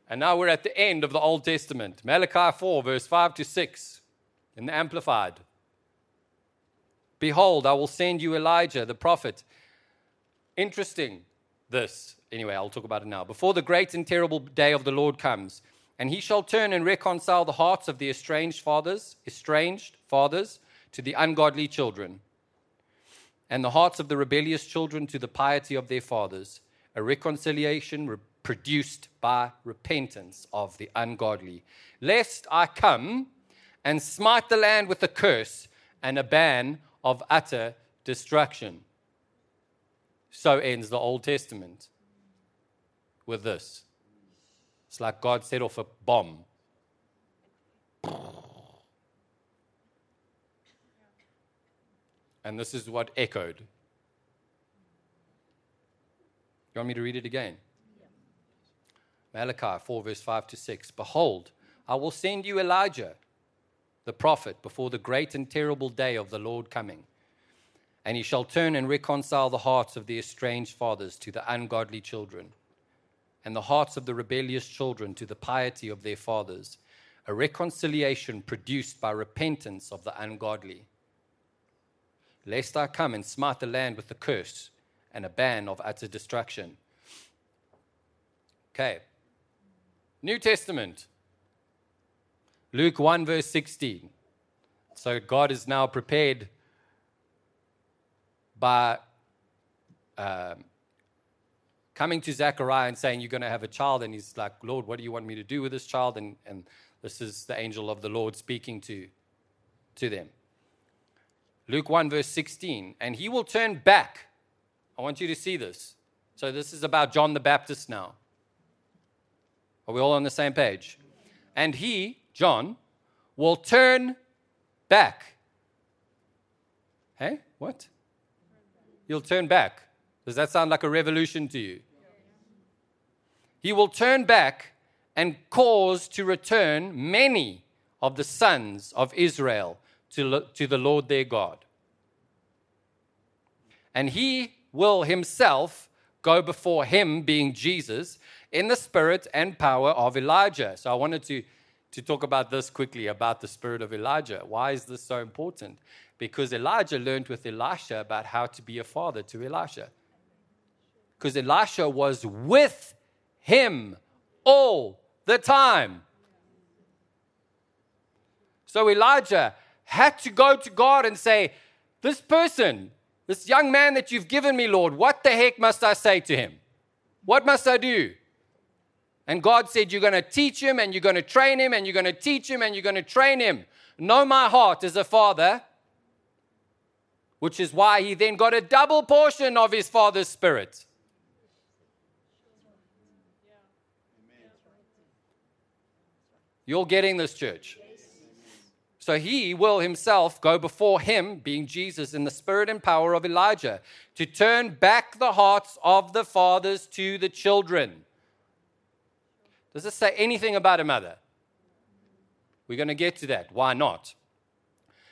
and now we're at the end of the Old Testament. Malachi 4, verse 5 to 6 in the Amplified. Behold, I will send you Elijah, the prophet. Interesting, this. Anyway, I'll talk about it now. Before the great and terrible day of the Lord comes, and he shall turn and reconcile the hearts of the estranged fathers, estranged fathers, to the ungodly children, and the hearts of the rebellious children to the piety of their fathers, a reconciliation re- produced by repentance of the ungodly, lest I come and smite the land with a curse and a ban of utter destruction. So ends the Old Testament with this. It's like God set off a bomb. And this is what echoed. You want me to read it again? Malachi 4, verse 5 to 6. Behold, I will send you Elijah, the prophet, before the great and terrible day of the Lord coming. And he shall turn and reconcile the hearts of the estranged fathers to the ungodly children and the hearts of the rebellious children to the piety of their fathers, a reconciliation produced by repentance of the ungodly. Lest I come and smite the land with a curse and a ban of utter destruction. Okay. New Testament. Luke 1, verse 16. So God is now prepared by um, coming to Zechariah and saying, You're going to have a child. And he's like, Lord, what do you want me to do with this child? And, and this is the angel of the Lord speaking to, to them. Luke 1, verse 16. And he will turn back. I want you to see this. So, this is about John the Baptist now. Are we all on the same page? And he, John, will turn back. Hey, what? You'll turn back. Does that sound like a revolution to you? He will turn back and cause to return many of the sons of Israel to, to the Lord their God. And he will himself go before him, being Jesus, in the spirit and power of Elijah. So I wanted to, to talk about this quickly about the spirit of Elijah. Why is this so important? Because Elijah learned with Elisha about how to be a father to Elisha. Because Elisha was with him all the time. So Elijah had to go to God and say, This person, this young man that you've given me, Lord, what the heck must I say to him? What must I do? And God said, You're going to teach him and you're going to train him and you're going to teach him and you're going to train him. Know my heart as a father, which is why he then got a double portion of his father's spirit. You're getting this, church. So he will himself go before him, being Jesus, in the spirit and power of Elijah, to turn back the hearts of the fathers to the children. Does this say anything about a mother? We're going to get to that. Why not?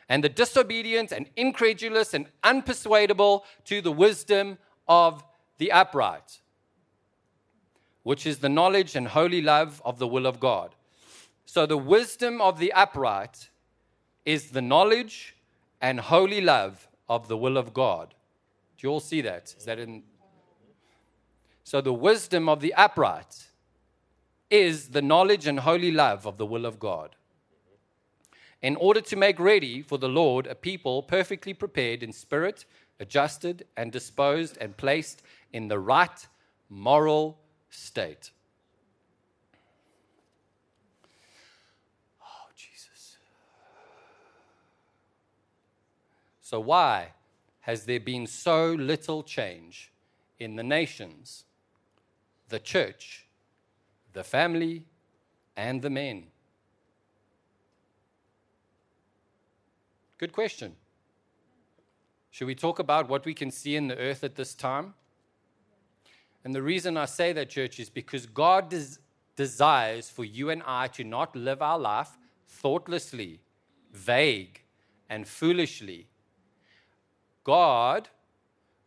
And the disobedient and incredulous and unpersuadable to the wisdom of the upright, which is the knowledge and holy love of the will of God. So the wisdom of the upright is the knowledge and holy love of the will of God. Do you all see that? Is that in? So the wisdom of the upright is the knowledge and holy love of the will of God. In order to make ready for the Lord a people perfectly prepared in spirit, adjusted and disposed and placed in the right moral state. So, why has there been so little change in the nations, the church, the family, and the men? Good question. Should we talk about what we can see in the earth at this time? And the reason I say that, church, is because God des- desires for you and I to not live our life thoughtlessly, vague, and foolishly, God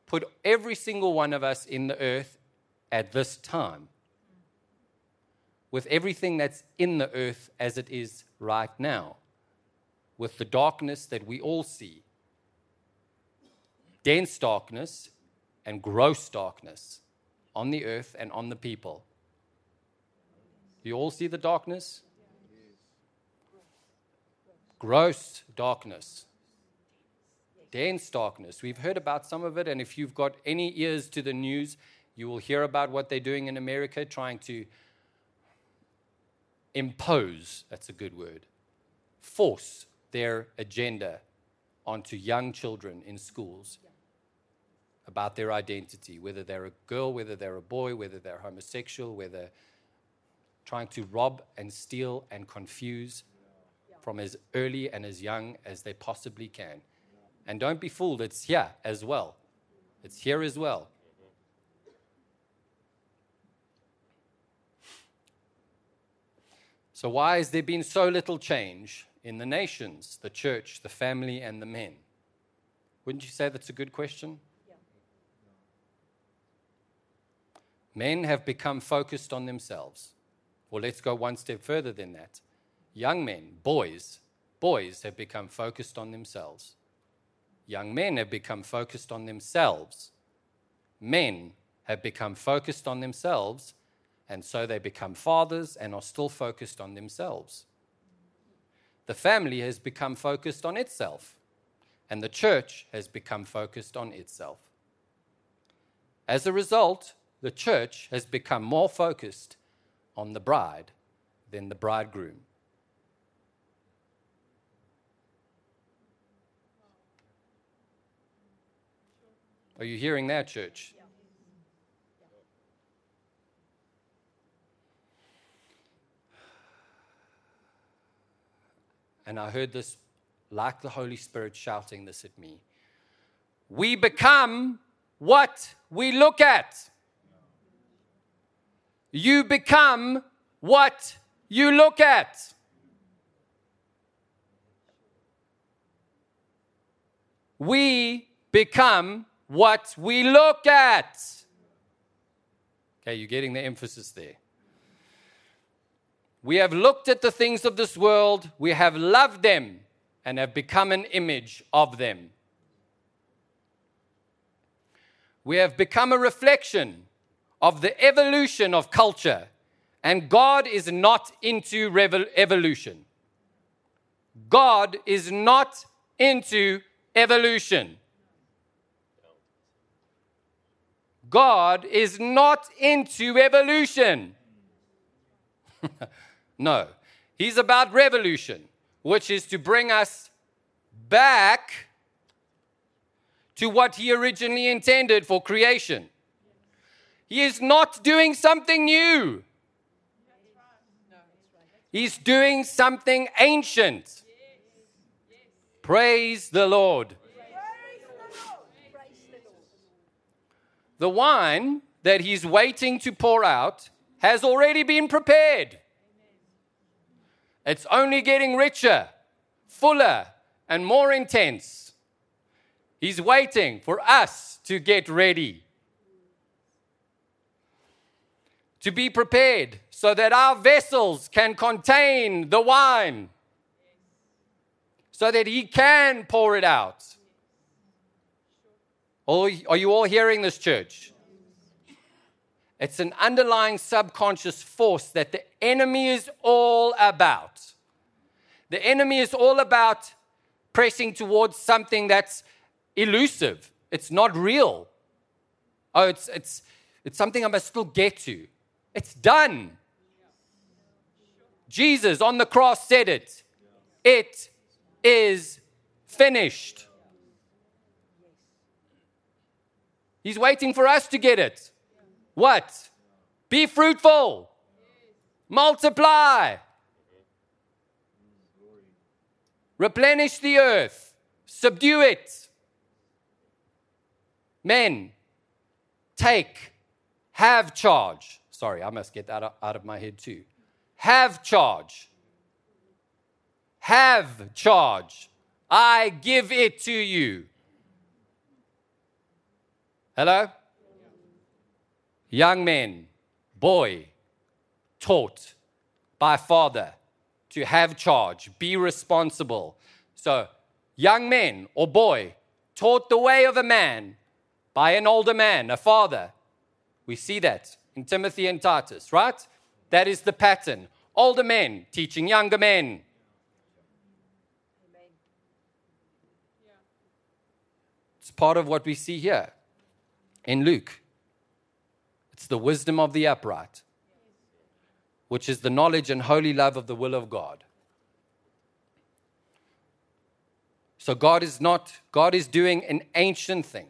put every single one of us in the earth at this time, with everything that's in the earth as it is right now, with the darkness that we all see dense darkness and gross darkness on the earth and on the people. You all see the darkness? Gross darkness dense darkness. We've heard about some of it, and if you've got any ears to the news, you will hear about what they're doing in America, trying to impose that's a good word force their agenda onto young children in schools about their identity, whether they're a girl, whether they're a boy, whether they're homosexual, whether trying to rob and steal and confuse from as early and as young as they possibly can. And don't be fooled, it's here as well. It's here as well. So, why has there been so little change in the nations, the church, the family, and the men? Wouldn't you say that's a good question? Yeah. Men have become focused on themselves. Or let's go one step further than that. Young men, boys, boys have become focused on themselves. Young men have become focused on themselves. Men have become focused on themselves, and so they become fathers and are still focused on themselves. The family has become focused on itself, and the church has become focused on itself. As a result, the church has become more focused on the bride than the bridegroom. Are you hearing that, church? And I heard this like the Holy Spirit shouting this at me. We become what we look at. You become what you look at. We become what we look at. Okay, you're getting the emphasis there. We have looked at the things of this world, we have loved them, and have become an image of them. We have become a reflection of the evolution of culture, and God is not into evolution. God is not into evolution. God is not into evolution. no, He's about revolution, which is to bring us back to what He originally intended for creation. He is not doing something new. He's doing something ancient. Praise the Lord. The wine that he's waiting to pour out has already been prepared. It's only getting richer, fuller, and more intense. He's waiting for us to get ready. To be prepared so that our vessels can contain the wine, so that He can pour it out. Are you all hearing this, church? It's an underlying subconscious force that the enemy is all about. The enemy is all about pressing towards something that's elusive, it's not real. Oh, it's, it's, it's something I must still get to. It's done. Jesus on the cross said it. It is finished. He's waiting for us to get it. What? Be fruitful, multiply, replenish the earth, subdue it. Men, take, have charge. Sorry, I must get that out of my head too. Have charge. Have charge. I give it to you. Hello? Young men, boy, taught by father to have charge, be responsible. So, young men or boy, taught the way of a man by an older man, a father. We see that in Timothy and Titus, right? That is the pattern. Older men teaching younger men. It's part of what we see here in Luke. It's the wisdom of the upright, which is the knowledge and holy love of the will of God. So God is not, God is doing an ancient thing.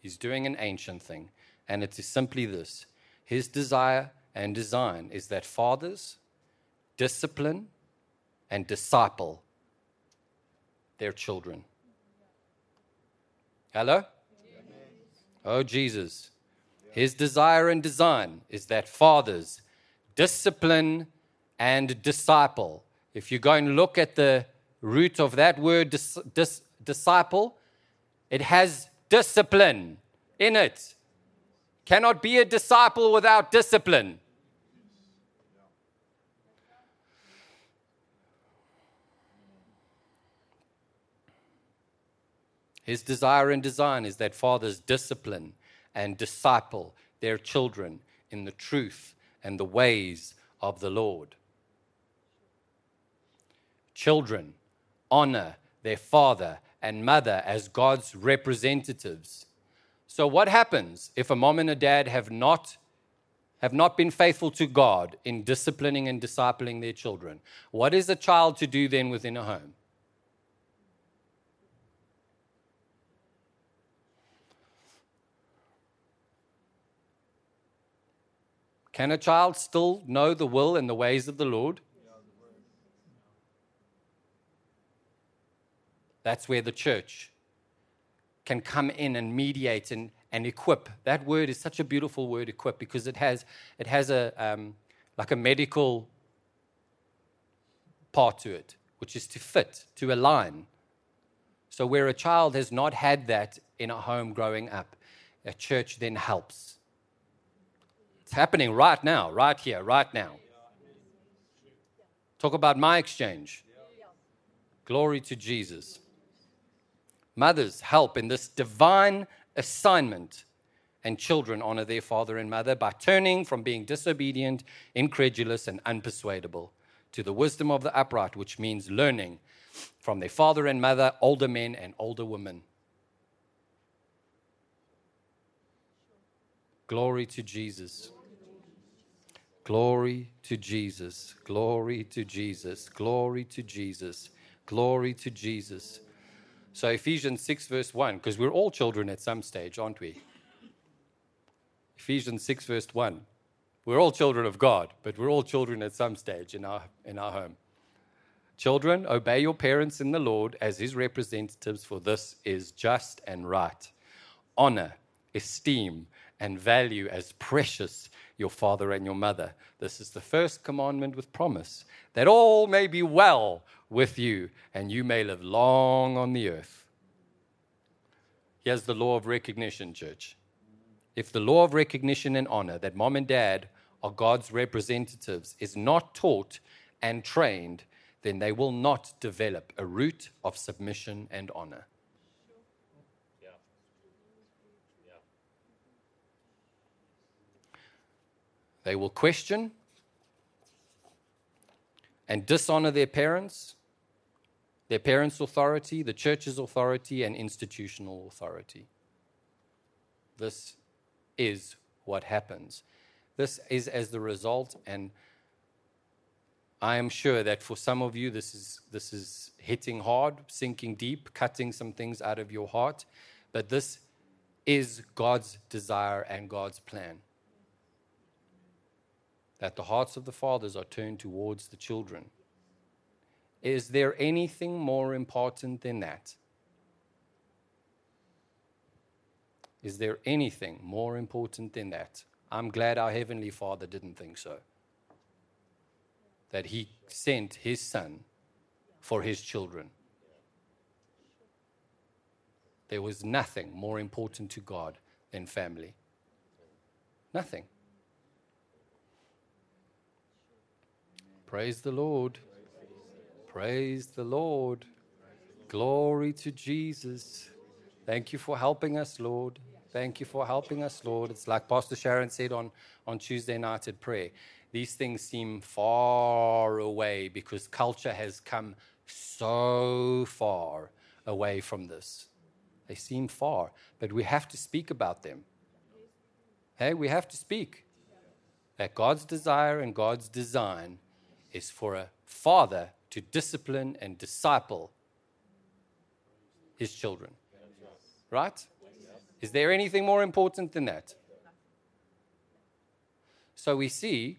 He's doing an ancient thing. And it is simply this His desire and design is that fathers discipline and disciple their children. Hello? Oh, Jesus. His desire and design is that fathers discipline and disciple. If you go and look at the root of that word, dis, dis, disciple, it has discipline in it. Cannot be a disciple without discipline. His desire and design is that fathers discipline and disciple their children in the truth and the ways of the Lord. Children honor their father and mother as God's representatives. So, what happens if a mom and a dad have not, have not been faithful to God in disciplining and discipling their children? What is a child to do then within a home? Can a child still know the will and the ways of the Lord? That's where the church can come in and mediate and, and equip. That word is such a beautiful word, equip, because it has, it has a, um, like a medical part to it, which is to fit, to align. So, where a child has not had that in a home growing up, a church then helps. It's happening right now, right here, right now. Talk about my exchange. Glory to Jesus. Mothers help in this divine assignment, and children honor their father and mother by turning from being disobedient, incredulous, and unpersuadable to the wisdom of the upright, which means learning from their father and mother, older men and older women. Glory to Jesus. Glory to Jesus. Glory to Jesus. Glory to Jesus. Glory to Jesus. So, Ephesians 6, verse 1, because we're all children at some stage, aren't we? Ephesians 6, verse 1. We're all children of God, but we're all children at some stage in our, in our home. Children, obey your parents in the Lord as his representatives, for this is just and right. Honor, esteem, and value as precious your father and your mother. This is the first commandment with promise that all may be well with you and you may live long on the earth. Here's the law of recognition, church. If the law of recognition and honor that mom and dad are God's representatives is not taught and trained, then they will not develop a root of submission and honor. They will question and dishonor their parents, their parents' authority, the church's authority, and institutional authority. This is what happens. This is as the result, and I am sure that for some of you, this is, this is hitting hard, sinking deep, cutting some things out of your heart. But this is God's desire and God's plan that the hearts of the fathers are turned towards the children. Is there anything more important than that? Is there anything more important than that? I'm glad our Heavenly Father didn't think so. That He sent His Son for His children. There was nothing more important to God than family. Nothing. Praise the Lord. Praise the Lord. Glory to Jesus. Thank you for helping us, Lord. Thank you for helping us, Lord. It's like Pastor Sharon said on, on Tuesday night at prayer. These things seem far away because culture has come so far away from this. They seem far, but we have to speak about them. Hey, we have to speak that God's desire and God's design is for a father to discipline and disciple his children. Right? Is there anything more important than that? So we see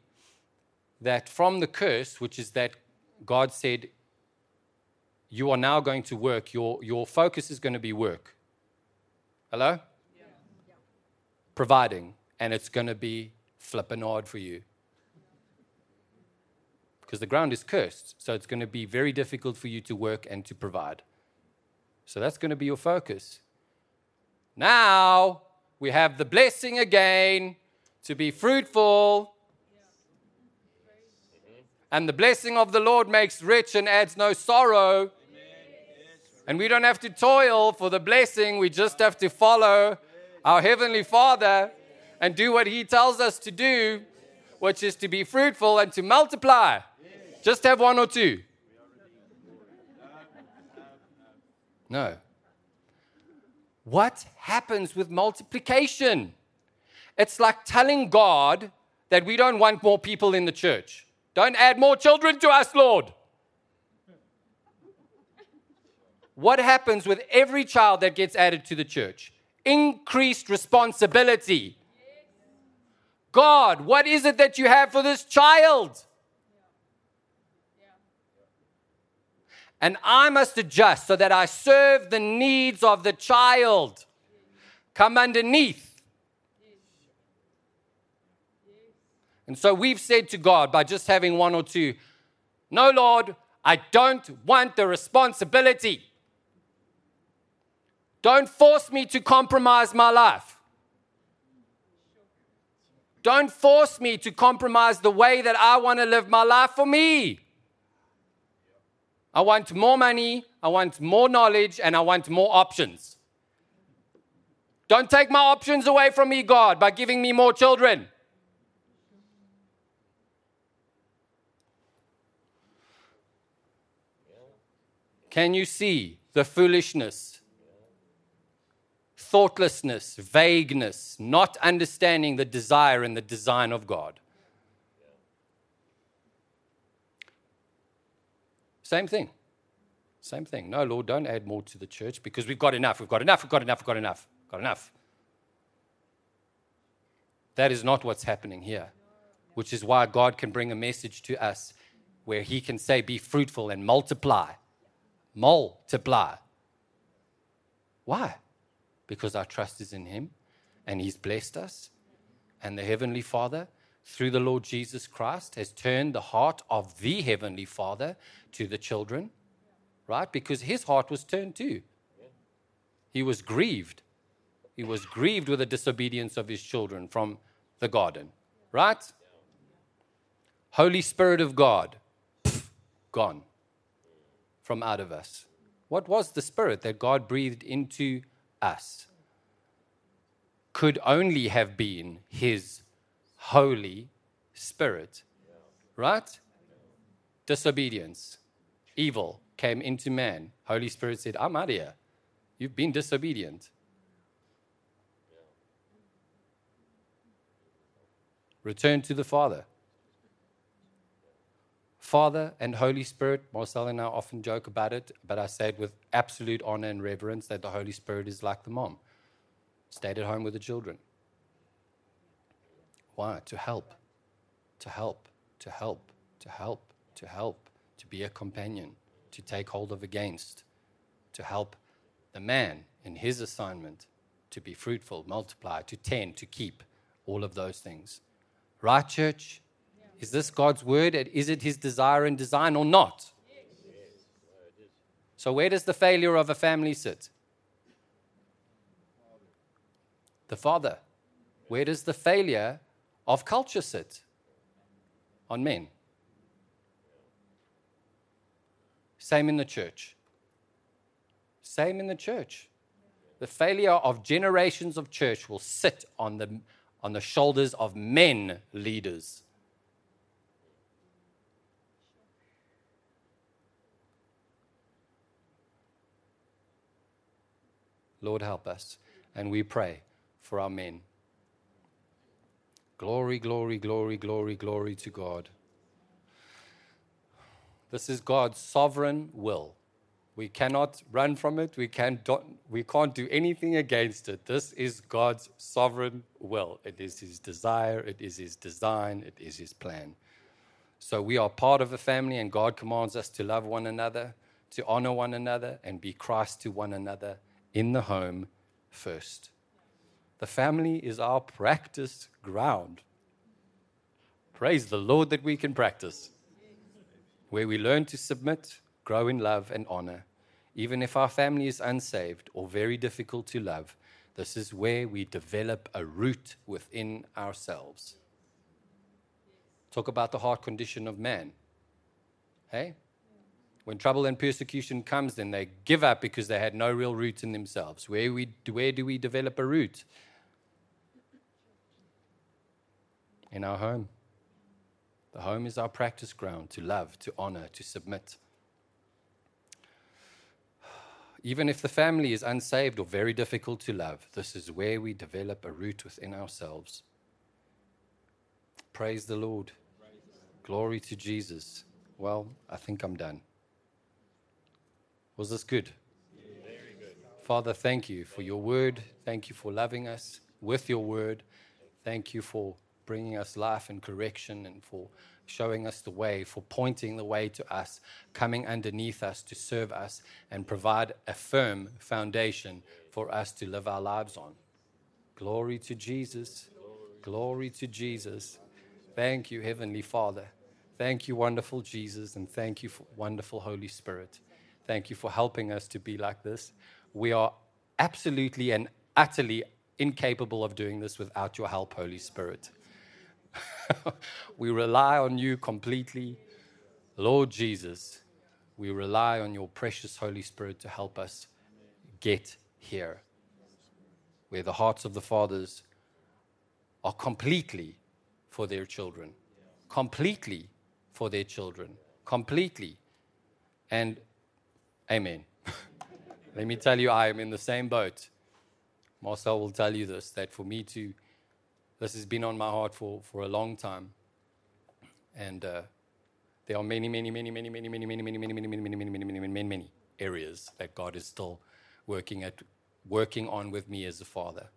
that from the curse, which is that God said, You are now going to work, your, your focus is going to be work. Hello? Yeah. Providing, and it's going to be flipping hard for you because the ground is cursed. So it's going to be very difficult for you to work and to provide. So that's going to be your focus. Now we have the blessing again to be fruitful. And the blessing of the Lord makes rich and adds no sorrow. And we don't have to toil for the blessing, we just have to follow our Heavenly Father and do what He tells us to do, which is to be fruitful and to multiply. Just have one or two. No. What happens with multiplication? It's like telling God that we don't want more people in the church. Don't add more children to us, Lord. What happens with every child that gets added to the church? Increased responsibility. God, what is it that you have for this child? And I must adjust so that I serve the needs of the child. Come underneath. And so we've said to God by just having one or two, No, Lord, I don't want the responsibility. Don't force me to compromise my life. Don't force me to compromise the way that I want to live my life for me. I want more money, I want more knowledge, and I want more options. Don't take my options away from me, God, by giving me more children. Can you see the foolishness, thoughtlessness, vagueness, not understanding the desire and the design of God? Same thing. Same thing. No, Lord, don't add more to the church because we've got enough. We've got enough. We've got enough. We've got enough. Got enough. That is not what's happening here, which is why God can bring a message to us where He can say, Be fruitful and multiply. Multiply. Why? Because our trust is in Him and He's blessed us. And the Heavenly Father, through the Lord Jesus Christ, has turned the heart of the Heavenly Father to the children, right? Because His heart was turned too. He was grieved. He was grieved with the disobedience of His children from the garden, right? Holy Spirit of God, pff, gone from out of us. What was the Spirit that God breathed into us? Could only have been His Holy Spirit, right? Disobedience, evil came into man. Holy Spirit said, I'm out of here. You've been disobedient. Return to the Father. Father and Holy Spirit, Marcel and I often joke about it, but I say it with absolute honor and reverence that the Holy Spirit is like the mom. Stayed at home with the children. To help, to help, to help, to help, to help, to be a companion, to take hold of against, to help the man in his assignment to be fruitful, multiply, to tend, to keep, all of those things. Right, church? Is this God's word? Is it his desire and design or not? So, where does the failure of a family sit? The father. Where does the failure of culture sit? On men. Same in the church. Same in the church. The failure of generations of church will sit on the, on the shoulders of men leaders. Lord, help us. And we pray for our men. Glory, glory, glory, glory, glory to God. This is God's sovereign will. We cannot run from it. We, can we can't do anything against it. This is God's sovereign will. It is His desire, it is His design, it is His plan. So we are part of a family, and God commands us to love one another, to honor one another, and be Christ to one another in the home first. The family is our practice ground. Praise the Lord that we can practice, where we learn to submit, grow in love and honor. Even if our family is unsaved or very difficult to love, this is where we develop a root within ourselves. Talk about the heart condition of man. Hey? When trouble and persecution comes, then they give up because they had no real root in themselves. Where, we, where do we develop a root? In our home. The home is our practice ground to love, to honor, to submit. Even if the family is unsaved or very difficult to love, this is where we develop a root within ourselves. Praise the Lord. Glory to Jesus. Well, I think I'm done. Was this good? good? Father, thank you for your word. Thank you for loving us with your word. Thank you for bringing us life and correction and for showing us the way, for pointing the way to us, coming underneath us to serve us and provide a firm foundation for us to live our lives on. Glory to Jesus. Glory to Jesus. Thank you, Heavenly Father. Thank you, wonderful Jesus, and thank you, wonderful Holy Spirit. Thank you for helping us to be like this. We are absolutely and utterly incapable of doing this without your help, Holy Spirit. we rely on you completely. Lord Jesus, we rely on your precious Holy Spirit to help us get here, where the hearts of the fathers are completely for their children, completely for their children, completely. And amen. Let me tell you, I am in the same boat. Marcel will tell you this that for me to, this has been on my heart for, for a long time. And uh, there are many, many, many, many, many, many, many, many, many, many, many, many, many, many, many, many, many areas that God is still working at, working on with me as a father.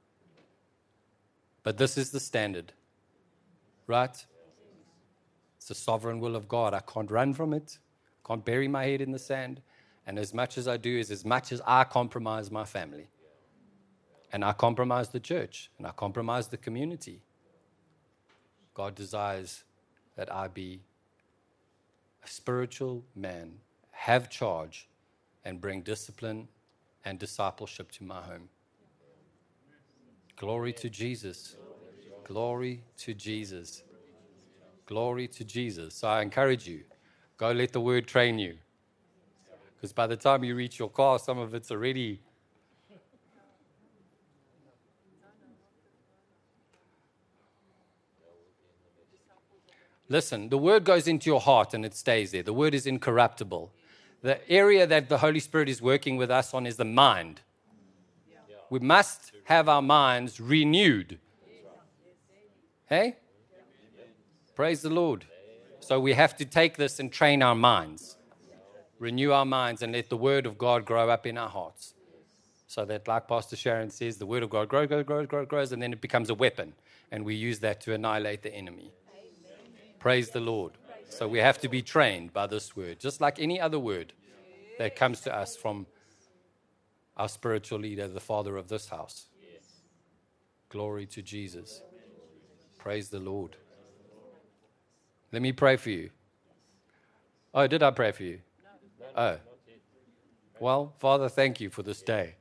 But this is the standard, right? It's the sovereign will of God. I can't run from it, can't bury my head in the sand. And as much as I do is as much as I compromise my family. And I compromise the church and I compromise the community. God desires that I be a spiritual man, have charge, and bring discipline and discipleship to my home. Glory to Jesus. Glory to Jesus. Glory to Jesus. So I encourage you go let the word train you. Because by the time you reach your car, some of it's already. Listen, the word goes into your heart and it stays there. The word is incorruptible. The area that the Holy Spirit is working with us on is the mind. We must have our minds renewed. Hey? Praise the Lord. So we have to take this and train our minds, renew our minds, and let the Word of God grow up in our hearts. So that, like Pastor Sharon says, the Word of God grows, grows, grows, grows, grows, and then it becomes a weapon. And we use that to annihilate the enemy. Praise the Lord. So we have to be trained by this Word, just like any other word that comes to us from our spiritual leader, the father of this house. Glory to Jesus. Praise the Lord. Let me pray for you. Oh, did I pray for you? Oh. Well, Father, thank you for this day.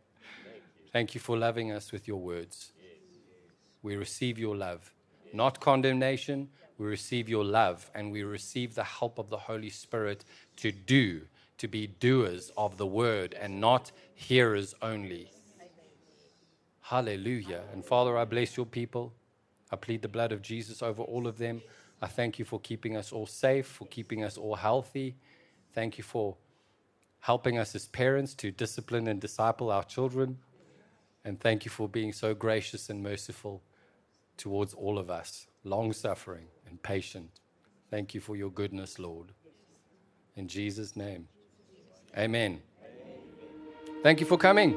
Thank you for loving us with your words. We receive your love, not condemnation. We receive your love and we receive the help of the Holy Spirit to do, to be doers of the word and not hearers only. Hallelujah. And Father, I bless your people. I plead the blood of Jesus over all of them. I thank you for keeping us all safe, for keeping us all healthy. Thank you for helping us as parents to discipline and disciple our children. And thank you for being so gracious and merciful towards all of us, long suffering and patient. Thank you for your goodness, Lord. In Jesus' name, amen. Thank you for coming.